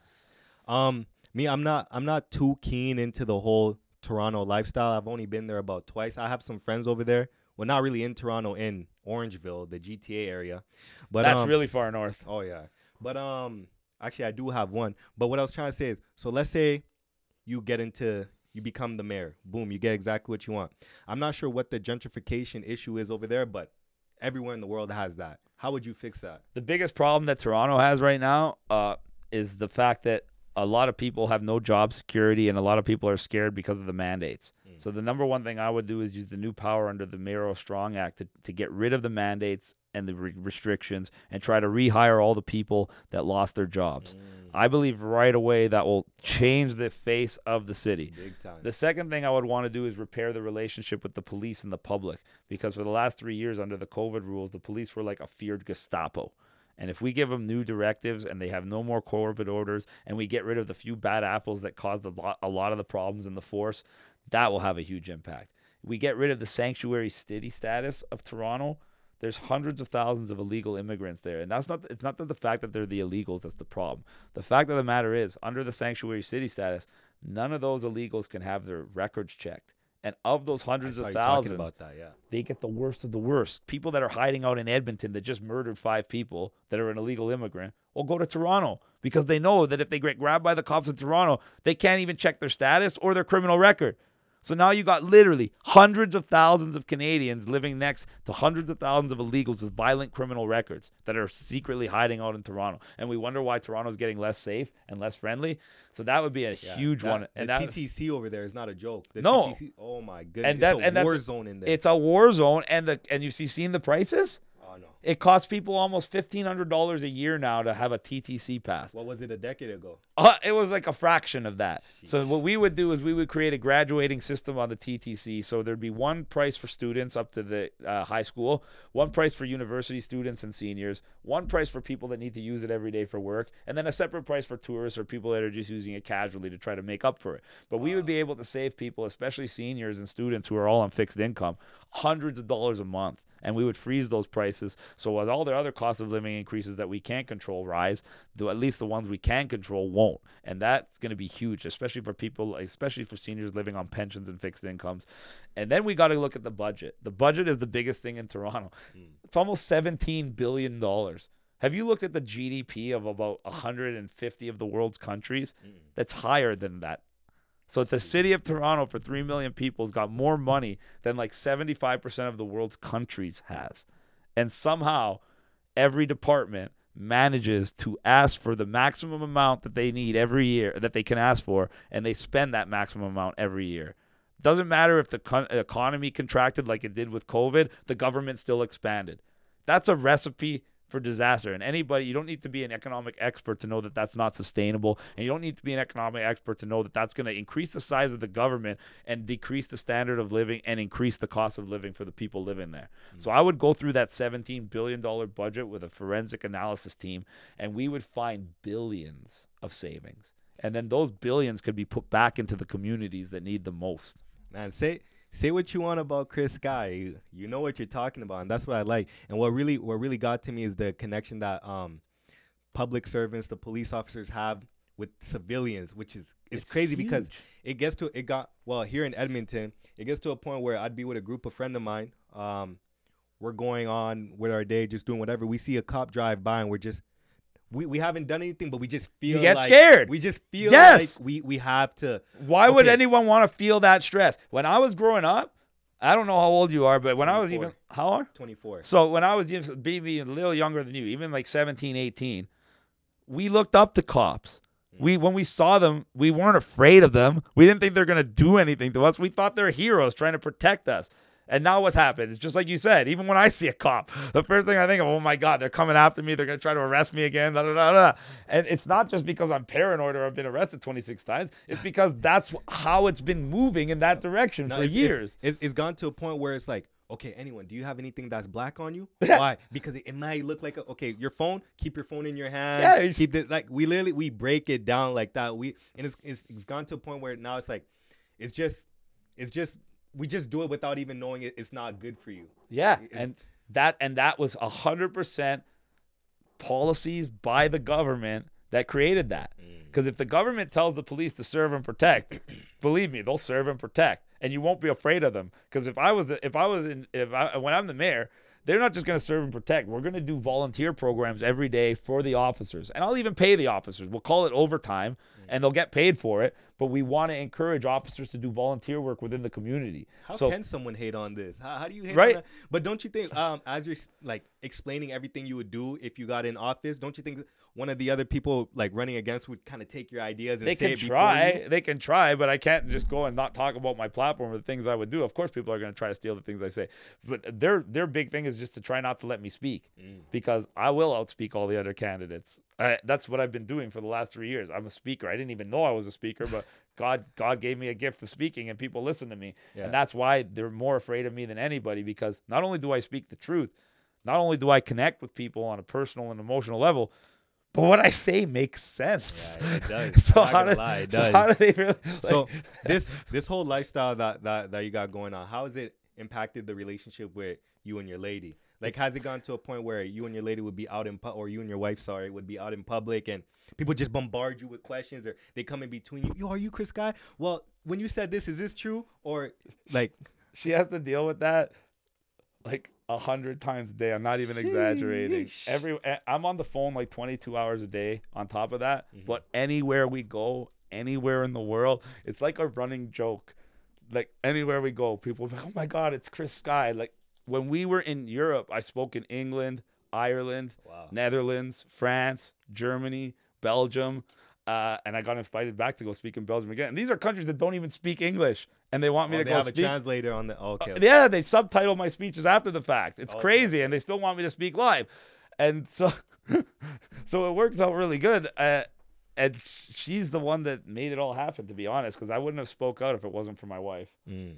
Um, me, I'm not, I'm not too keen into the whole Toronto lifestyle. I've only been there about twice. I have some friends over there. Well, not really in Toronto, in Orangeville, the GTA area. But That's um, really far north. Oh yeah. But um, actually, I do have one. But what I was trying to say is, so let's say you get into, you become the mayor. Boom, you get exactly what you want. I'm not sure what the gentrification issue is over there, but everywhere in the world has that. How would you fix that? The biggest problem that Toronto has right now uh, is the fact that a lot of people have no job security and a lot of people are scared because of the mandates. Mm. So the number one thing I would do is use the new power under the Mayoral Strong Act to, to get rid of the mandates and the re- restrictions and try to rehire all the people that lost their jobs. I believe right away that will change the face of the city. The second thing I would want to do is repair the relationship with the police and the public because for the last three years under the COVID rules, the police were like a feared Gestapo. And if we give them new directives and they have no more COVID orders and we get rid of the few bad apples that caused a lot, a lot of the problems in the force, that will have a huge impact. We get rid of the sanctuary city status of Toronto. There's hundreds of thousands of illegal immigrants there, and that's not. It's not that the fact that they're the illegals that's the problem. The fact of the matter is, under the sanctuary city status, none of those illegals can have their records checked. And of those hundreds of thousands, about that. Yeah. they get the worst of the worst. People that are hiding out in Edmonton that just murdered five people that are an illegal immigrant will go to Toronto because they know that if they get grabbed by the cops in Toronto, they can't even check their status or their criminal record. So now you got literally hundreds of thousands of Canadians living next to hundreds of thousands of illegals with violent criminal records that are secretly hiding out in Toronto. And we wonder why Toronto's getting less safe and less friendly. So that would be a Yeah, huge that- one. And the that's- TTC over there is not a joke. The No. TTC, oh my goodness. And that- it's a and war a- zone in there. it's a war zone and the and you see seen the prices? No. It costs people almost fifteen hundred dollars a year now to have a TTC pass. What was it a decade ago? Uh, it was like a fraction of that. So what we would do is we would create a graduating system on the TTC. So there'd be one price for students up to the uh, high school, one price for university students and seniors, one price for people that need to use it every day for work, and then a separate price for tourists or people that are just using it casually to try to make up for it. But we would be able to save people, especially seniors and students who are all on fixed income, hundreds of dollars a month and we would freeze those prices. So as all the other cost of living increases that we can't control rise, though at least the ones we can control won't, and that's going to be huge, especially for people, especially for seniors living on pensions and fixed incomes. And then we got to look at the budget. The budget is the biggest thing in Toronto. Hmm. It's almost seventeen billion dollars. Have you looked at the GDP of about 150 of the world's countries? Hmm. That's higher than that. So the city of Toronto for 3 million people has got more money than like 75% of the world's countries has. And somehow every department manages to ask for the maximum amount that they need every year that they can ask for and they spend that maximum amount every year. Doesn't matter if the con- economy contracted like it did with COVID, the government still expanded. That's a recipe for disaster. And anybody, you don't need to be an economic expert to know that that's not sustainable. And you don't need to be an economic expert to know that that's going to increase the size of the government and decrease the standard of living and increase the cost of living for the people living there. Mm. So I would go through that $17 billion budget with a forensic analysis team, and we would find billions of savings. And then those billions could be put back into the communities that need the most. Man, say say what you want about Chris Sky. You, you know what you're talking about, and that's what I like. And what really what really got to me is the connection that um public servants, the police officers have with civilians, which is it's, It's crazy because it gets to it got well here in Edmonton, it gets to a point where I'd be with a group of friend of mine. Um, we're going on with our day, just doing whatever. We see a cop drive by, and we're just we, we haven't done anything, but we just feel get like- scared. We just feel Yes. like we we have to. Why would anyone want to feel that stress? When I was growing up, I don't know how old you are, but when I was even how old? 24. So when I was maybe a little younger than you, even like 17, 18, we looked up to cops. Mm. We when we saw them, we weren't afraid of them. We didn't think they're gonna do anything to us. We thought they're heroes trying to protect us. And now what's happened? It's just like you said. Even when I see a cop, the first thing I think of, oh my God, they're coming after me. They're gonna try to arrest me again. Da, da, da, da. And it's not just because I'm paranoid or I've been arrested 26 times. It's because that's how it's been moving in that direction No, for it's- years. It's, it's gone to a point where it's like, okay, anyone, do you have anything that's black on you? Why? Because it, it might look like a, okay, your phone. Keep your phone in your hand. Yeah, it's- keep it like we literally we break it down like that. We and it's, it's it's gone to a point where now it's like, it's just, it's just we just do it without even knowing it, it's not good for you. Yeah, It's- and that and that was a hundred percent policies by the government that created that. Mm. Because if the government tells the police to serve and protect, believe me, they'll serve and protect, and you won't be afraid of them. Because if I was the, if I was in if I when I'm the mayor, they're not just going to serve and protect. We're going to do volunteer programs every day for the officers, and I'll even pay the officers. We'll call it overtime, and they'll get paid for it. But we want to encourage officers to do volunteer work within the community. How so can someone hate on this? How, how do you hate Right. on that? But don't you think, um, as you're like explaining everything you would do if you got in office, don't you think one of the other people like running against would kind of take your ideas and they say can try they can try but i can't just go and not talk about my platform or the things i would do of course people are going to try to steal the things i say but their their big thing is just to try not to let me speak Mm. because i will outspeak all the other candidates I, that's what i've been doing for the last three years i'm a speaker i didn't even know i was a speaker but god god gave me a gift of speaking and people listen to me Yeah. and that's why they're more afraid of me than anybody because not only do i speak the truth not only do i connect with people on a personal and emotional level but what I say makes sense. Yeah, it does. so how do, lie, it so how do they really? So this this whole lifestyle that, that that you got going on, how has it impacted the relationship with you and your lady? Like, has it gone to a point where you and your lady would be out in pu- or you and your wife, sorry, would be out in public and people just bombard you with questions or they come in between you? Yo, are you Chris Sky? Well, when you said this, is this true? Or like, she has to deal with that like a hundred times a day. I'm not even exaggerating. Every eh, I'm on the phone like 22 hours a day. On top of that, Mhm. but anywhere we go, anywhere in the world, it's like a running joke. Like anywhere we go, people like, "Oh my God, it's Chris Sky!" Like when we were in Europe, I spoke in England, Ireland, wow. Netherlands, France, Germany, Belgium, uh, and I got invited back to go speak in Belgium again. And these are countries that don't even speak English, and they want me Oh, to they go have speak. a translator on the. Oh, Okay. Uh, yeah, they subtitle my speeches after the fact. It's Okay, crazy, and they still want me to speak live, and so so it works out really good. Uh, and she's the one that made it all happen, to be honest, because I wouldn't have spoke out if it wasn't for my wife. Mm.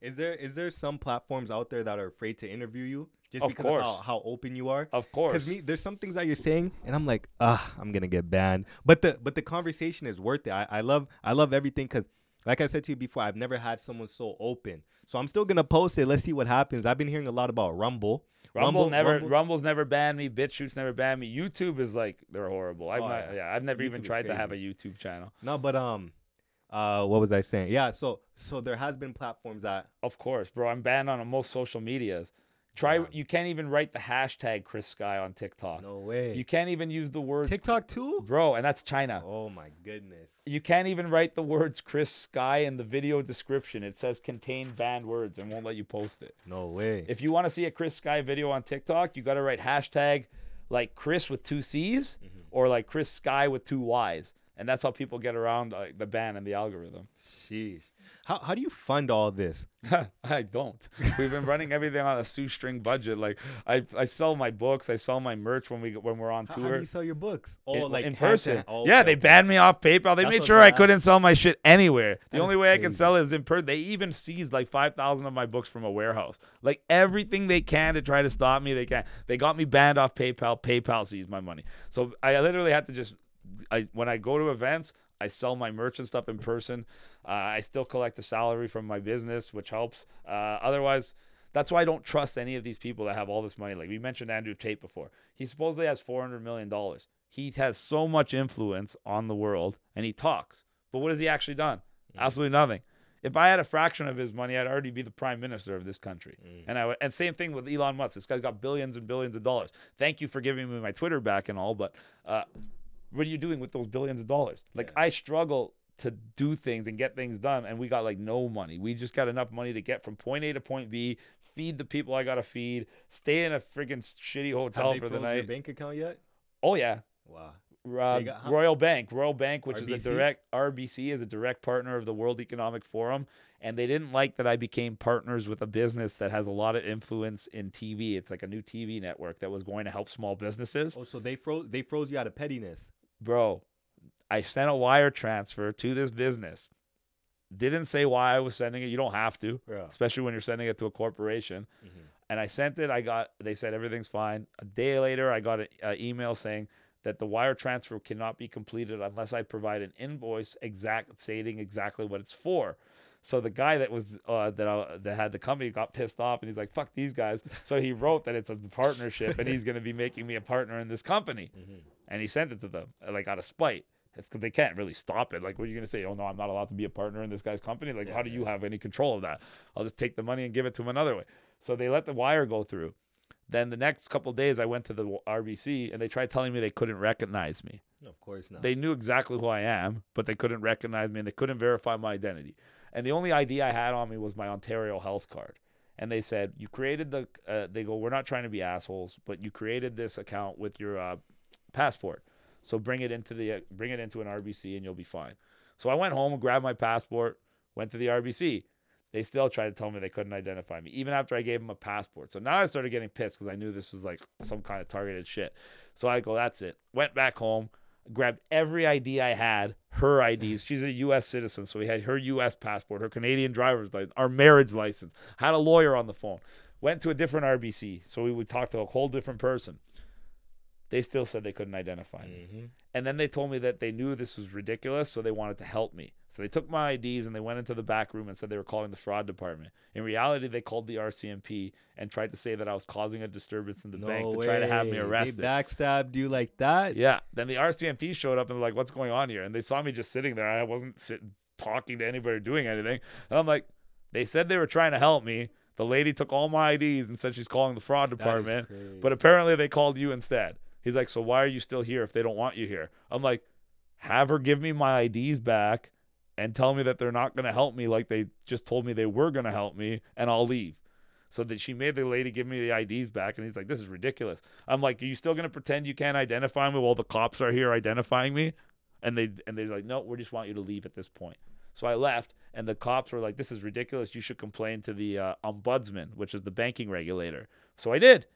Is there is there some platforms out there that are afraid to interview you just Of because course. of how, how open you are? Of course, Because me, there's some things that you're saying, and I'm like, ah, I'm gonna get banned. But the but the conversation is worth it. I, I love I love everything because, like I said to you before, I've never had someone so open. So I'm still gonna post it. Let's see what happens. I've been hearing a lot about Rumble. Rumble, never, Rumble- Rumble's never banned me. BitChute's never banned me. YouTube is like they're horrible. I've Oh, not, yeah. I've never even YouTube is tried to have a. YouTube channel. No, but um, uh, what was I saying? Yeah. So so there has been platforms that Of course, bro. I'm banned on most social medias. Try. You can't even write the hashtag Chris Sky on TikTok. no way. You can't even use the words TikTok too. bro, and that's China. Oh my goodness. You can't even write the words Chris Sky in the video description. It says contain banned words and won't let you post it. No way. If you want to see a Chris Sky video on TikTok, you got to write hashtag like Chris with two C's Mhm. or like Chris Sky with two Y's. And that's how people get around uh, the ban and the algorithm. Sheesh. How how do you fund all this? I don't. We've been running everything on a shoestring budget. Like I, I sell my books, I sell my merch when we when we're on How, how do you sell your books? Oh, in, like in person. Oh, yeah, okay, they banned me off PayPal. They That's made sure I couldn't sell my shit anywhere. The That only way I can sell it is in person. They even seized like five thousand of my books from a warehouse. Like everything they can to try to stop me, they can. They got me banned off PayPal. PayPal seized my money. So I literally had to just. I when I go to events, I sell my merch and stuff in person. Uh, I still collect the salary from my business, which helps. Uh, otherwise, that's why I don't trust any of these people that have all this money. Like we mentioned Andrew Tate before. He supposedly has four hundred million dollars. He has so much influence on the world, and he talks. But what has he actually done? Absolutely nothing. If I had a fraction of his money, I'd already be the prime minister of this country. Mm. And I would, and same thing with Elon Musk. This guy's got billions and billions of dollars. Thank you for giving me my Twitter back and all, but uh, what are you doing with those billions of dollars? Like Yeah. I struggle to do things and get things done, and we got like no money. We just got enough money to get from point A to point B, feed the people I gotta feed, stay in a freaking shitty hotel for the froze your night. bank account yet? Oh yeah, Wow. uh, you got Royal Bank. Royal Bank, which is a direct RBC, is a direct partner of the World Economic Forum, and they didn't like that I became partners with a business that has a lot of influence in TV. It's like a new TV network that was going to help small businesses. Oh, so they froze they froze you out of pettiness. Bro, I sent a wire transfer to this business. Didn't say why I was sending it. You don't have to, Yeah. especially when you're sending it to a corporation. and I sent it. I got they said everything's fine. A day later, I got an email saying that the wire transfer cannot be completed unless I provide an invoice exact stating exactly what it's for. So the guy that was uh, that I, that had the company got pissed off, and he's like, "Fuck these guys." So he wrote that it's a partnership, and he's going to be making me a partner in this company, and he sent it to them like out of spite. It's because they can't really stop it. Like, what are you going to say? Oh no, I'm not allowed to be a partner in this guy's company. Like, Yeah, how do you have any control of that? I'll just take the money and give it to him another way. So they let the wire go through. Then the next couple days, I went to the RBC and they tried telling me they couldn't recognize me. Of course not. They knew exactly who I am, but they couldn't recognize me and they couldn't verify my identity. And the only ID I had on me was my Ontario health card. And they said, You created the, uh, they go, We're not trying to be assholes, but you created this account with your uh, passport. So bring it into the, uh, bring it into an RBC and you'll be fine. So I went home grabbed my passport, went to the RBC. They still tried to tell me they couldn't identify me, even after I gave them a passport. So now I started getting pissed because I knew this was like some kind of targeted shit. So I go, that's it. Went back home, grabbed every ID I had, her IDs. She's a U.S. citizen, so we had her U.S. passport, her Canadian driver's license, our marriage license. Had a lawyer on the phone. Went to a different RBC, so we would talk to a whole different person. They still said they couldn't identify me. Mhm. And then they told me that they knew this was ridiculous, so they wanted to help me. So they took my IDs and they went into the back room and said they were calling the fraud department. In reality, they called the RCMP and tried to say that I was causing a disturbance in the No bank to way. try to have me arrested. They backstabbed you like that. Yeah. Then the RCMP showed up and they're like, "What's going on here?" And they saw me just sitting there. I wasn't sitting talking to anybody or doing anything. And I'm like, "They said they were trying to help me." The lady took all my IDs and said she's calling the fraud department, but apparently they called you instead. He's like, "So why are you still here if they don't want you here?" I'm like, "Have her give me my IDs back and tell me that they're not going to help me like they just told me they were going to help me and I'll leave." So that she made the lady give me the IDs back, and he's like, "This is ridiculous." I'm like, "Are you still gonna pretend you can't identify me while the cops are here identifying me?" And they and they're like, "No, we just want you to leave at this point." So I left, and the cops were like, "This is ridiculous. You should complain to the uh, ombudsman, which is the banking regulator." So I did,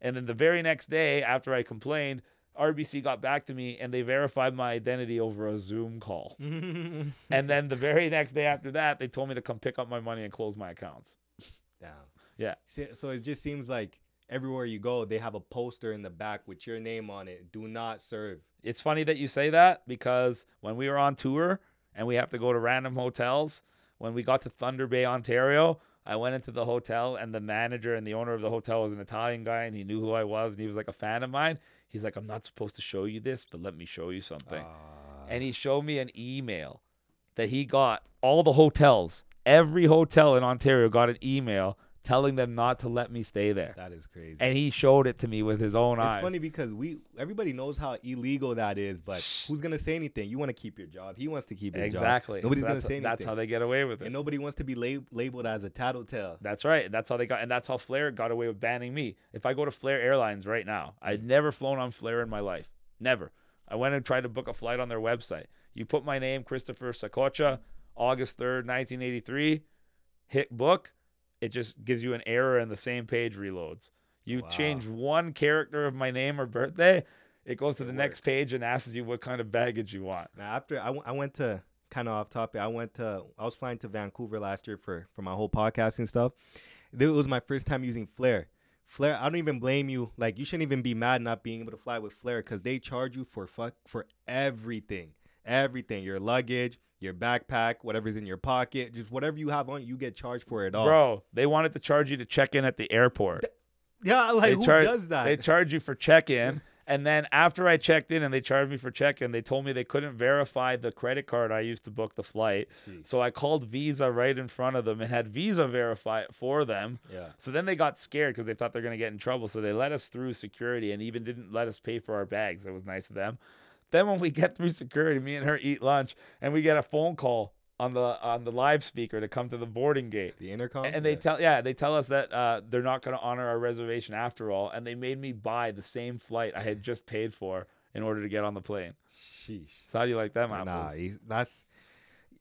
and then the very next day after I complained, RBC got back to me and they verified my identity over a Zoom call. and then the very next day after that, they told me to come pick up my money and close my accounts. Damn. Yeah. So it just seems like everywhere you go, they have a poster in the back with your name on it. Do not serve. It's funny that you say that because when we were on tour and we have to go to random hotels, when we got to Thunder Bay, Ontario, I went into the hotel and the manager and the owner of the hotel was an Italian guy and he knew who I was and he was like a fan of mine. He's like, I'm not supposed to show you this, but let me show you something. Ah. and he showed me an email that he got all the hotels, every hotel in Ontario got an email telling them not to let me stay there. that is crazy. And he showed it to me with his own it's eyes. It's funny because we everybody knows how illegal that is, but who's gonna say anything? You want to keep your job. He wants to keep his exactly. job. Nobody's So gonna say anything. That's how they get away with it. and nobody wants to be lab- labeled as a tattletale. That's right. That's how they got, and that's how Flair got away with banning me. If I go to Flair Airlines right now, I'd mm. never flown on Flair in my life. Never. I went and tried to book a flight on their website. You put my name, Christopher Saccoccia, August 3rd, 1983, hit book. It just gives you an error and the same page reloads. You Wow. change one character of my name or birthday, it goes to It the next page and asks you what kind of baggage you want. Now after I, w- I went to kind of off topic. I went to I was flying to Vancouver last year for for my whole podcasting stuff. It was my first time using Flair. Flair, I don't even blame you. Like you shouldn't even be mad not being able to fly with Flair because they charge you for fuck for everything, everything. Your luggage, your backpack, whatever's in your pocket, just whatever you have on, you get charged for it all. Bro, they wanted to charge you to check in at the airport. yeah, like They who char- does that? They charge you for check in. And then after I checked in and they charged me for check in, they told me they couldn't verify the credit card I used to book the flight. Sheesh. So I called Visa right in front of them and had Visa verify it for them. yeah. So then they got scared because they thought they're going to get in trouble. So they let us through security and even didn't let us pay for our bags. That was nice of them. Then when we get through security, me and her eat lunch and we get a phone call on the on the live speaker to come to the boarding gate. The intercom. And they Yeah. tell yeah, they tell us that uh, they're not going to honor our reservation after all, and they made me buy the same flight I had just paid for in order to get on the plane. Sheesh. So how do you like them apples? Nah, he's, that's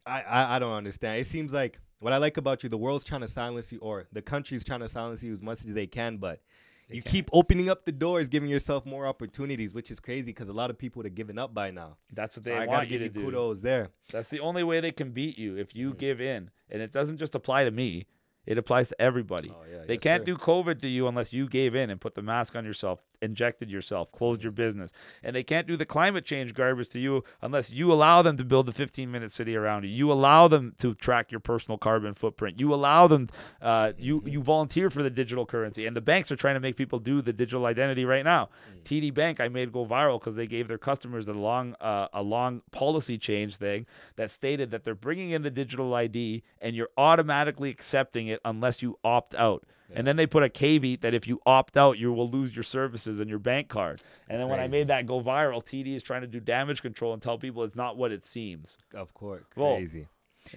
I, I I don't understand. It seems like what I like about you, the world's trying to silence you, or the country's trying to silence you as much as they can, but They you can't. keep opening up the doors, giving yourself more opportunities, which is crazy because a lot of people would have given up by now. That's what they I gotta give to you do. kudos there. That's the only way they can beat you if you Mhm. give in. And it doesn't just apply to me. It applies to everybody. Oh, yeah, They yes, can't sir. do COVID to you unless you gave in and put the mask on yourself, injected yourself, closed your business. And they can't do the climate change garbage to you unless you allow them to build the 15 minute city around you. You allow them to track your personal carbon footprint. You allow them, uh, you, Mm-hmm. you volunteer for the digital currency. And the banks are trying to make people do the digital identity right now. Mm. TD Bank, I made go viral because they gave their customers a long, uh, a long policy change thing that stated that they're bringing in the digital ID and you're automatically accepting it unless you opt out. And then they put a caveat that if you opt out, you will lose your services and your bank card. And then when I made that go viral, TD is trying to do damage control and tell people it's not what it seems. Of course, Well- crazy.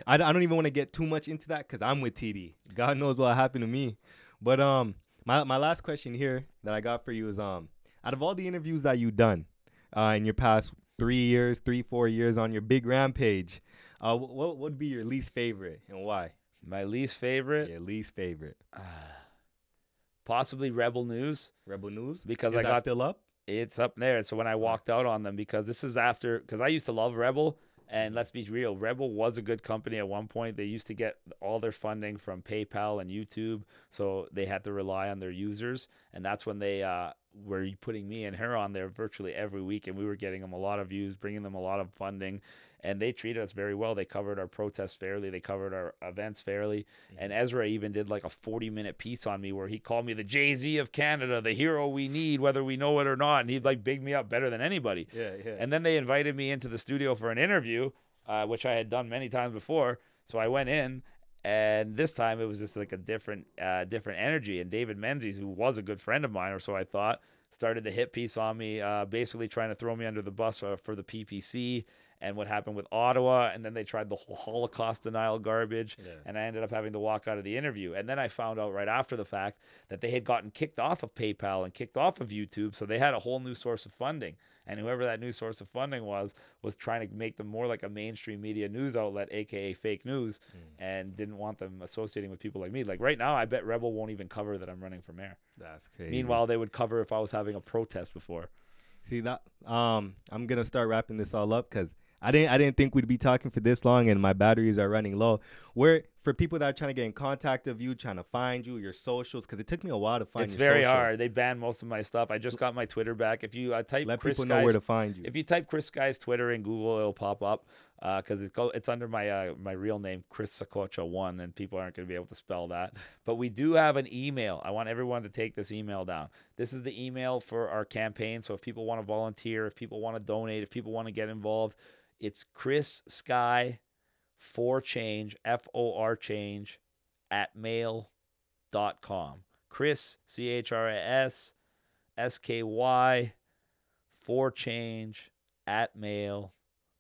I, I don't even want to get too much into that because I'm with TD. God knows what happened to me. But um, my my last question here that I got for you is um, out of all the interviews that you've done, uh, in your past three years, three four years on your big rampage, uh, wh- what would be your least favorite and why? My least favorite, Your least favorite. possibly Rebel News. Rebel News Because is I got- still up. It's up there. So when I walked out on them, because this is after, because I used to love Rebel, and let's be real, Rebel was a good company at one point. They used to get all their funding from PayPal and YouTube, so they had to rely on their users, and that's when they uh, were putting me and her on there virtually every week, and we were getting them a lot of views, bringing them a lot of funding, and they treated us very well. They covered our protests fairly, they covered our events fairly, and Ezra even did like a 40 minute piece on me where he called me the Jay Z of Canada, the hero we need, whether we know it or not. And he'd like big me up better than anybody. Yeah, yeah. And then they invited me into the studio for an interview, uh, which I had done many times before. So I went in, and this time it was just like a different, uh, different energy. And David Menzies, who was a good friend of mine, or so I thought, started the hit piece on me, uh, basically trying to throw me under the bus uh, for the PPC and what happened with Ottawa. And then they tried the whole Holocaust denial garbage. Yeah. And I ended up having to walk out of the interview. And then I found out right after the fact that they had gotten kicked off of PayPal and kicked off of YouTube. So they had a whole new source of funding. And whoever that new source of funding was, was trying to make them more like a mainstream media news outlet, aka fake news, and didn't want them associating with people like me. Like right now, I bet Rebel won't even cover that I'm running for mayor. That's crazy. Meanwhile, they would cover if I was having a protest before. See that? Um, I'm gonna start wrapping this all up because I didn't I didn't think we'd be talking for this long, and my batteries are running low. Where for people that are trying to get in contact of you, trying to find you, your socials, because it took me a while to find. it's very socials. hard. They banned most of my stuff. I just got my Twitter back. If you uh, type Let Chris people know where to find you. If you type Chris Sky's Twitter in Google, it'll pop up because it's go, it's under my uh, my real name, Chris Saccoccia one, and people aren't going to be able to spell that. But we do have an email. I want everyone to take this email down. This is the email for our campaign. So if people want to volunteer, if people want to donate, if people want to get involved, it's Chris Sky for change F O R change at mail.com. Chris C H R S S K Y for change at mail.com.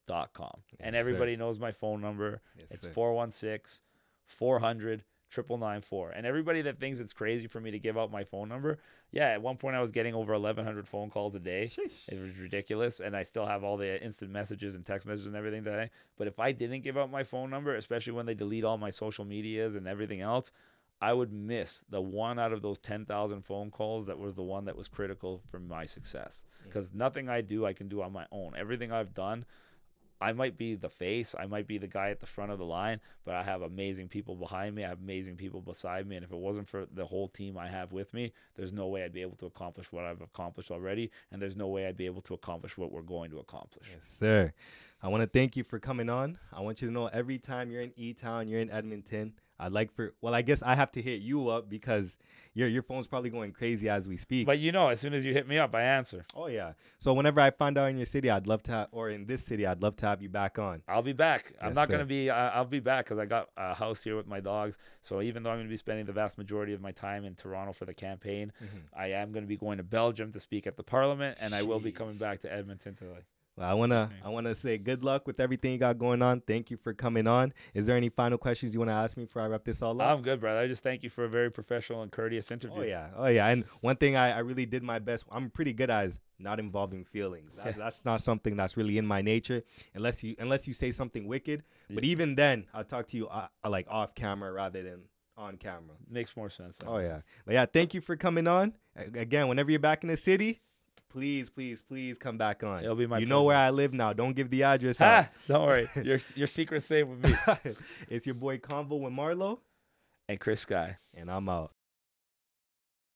and Yes, sir. everybody knows my phone number. Yes, it's sir. 416 400 9994. And everybody that thinks it's crazy for me to give out my phone number, yeah, at one point I was getting over 1,100 phone calls a day. It was ridiculous. And I still have all the instant messages and text messages and everything today. But if I didn't give out my phone number, especially when they delete all my social medias and everything else, I would miss the one out of those 10,000 phone calls that was the one that was critical for my success. Mm. Because nothing I do, I can do on my own. Everything I've done, I might be the face, I might be the guy at the front of the line, but I have amazing people behind me. I have amazing people beside me. And if it wasn't for the whole team I have with me, there's no way I'd be able to accomplish what I've accomplished already. And there's no way I'd be able to accomplish what we're going to accomplish. Yes, sir. I want to thank you for coming on. I want you to know every time you're in E Town, you're in Edmonton. I'd like for well, I guess I have to hit you up because your your phone's probably going crazy as we speak. But you know, as soon as you hit me up, I answer. oh yeah. So whenever I find out in your city, I'd love to have, or in this city, I'd love to have you back on. I'll be back. I'm not sir. going to be. I'll be back because I got a house here with my dogs. So even though I'm going to be spending the vast majority of my time in Toronto for the campaign, Mm-hmm. I am going to be going to Belgium to speak at the Parliament, and I will be coming back to Edmonton to like. Well, I wanna. I wanna say good luck with everything you got going on. Thank you for coming on. Is there any final questions you want to ask me before I wrap this all up? I'm good, brother. I just thank you for a very professional and courteous interview. Oh yeah, oh yeah. And one thing I, I really did my best. I'm pretty good at is not involving feelings. That's, that's not something that's really in my nature, unless you unless you say something wicked. But even then, I'll talk to you uh, uh, like off camera rather than on camera. Makes more sense. Oh yeah, but yeah. Thank you for coming on. Again, whenever you're back in the city, please, please, please come back on. It'll be my You know where I live now. Don't give the address out. Don't worry. Your your secret's safe with me it's your boy Convo with Marlo, and Chris Sky. and I'm out.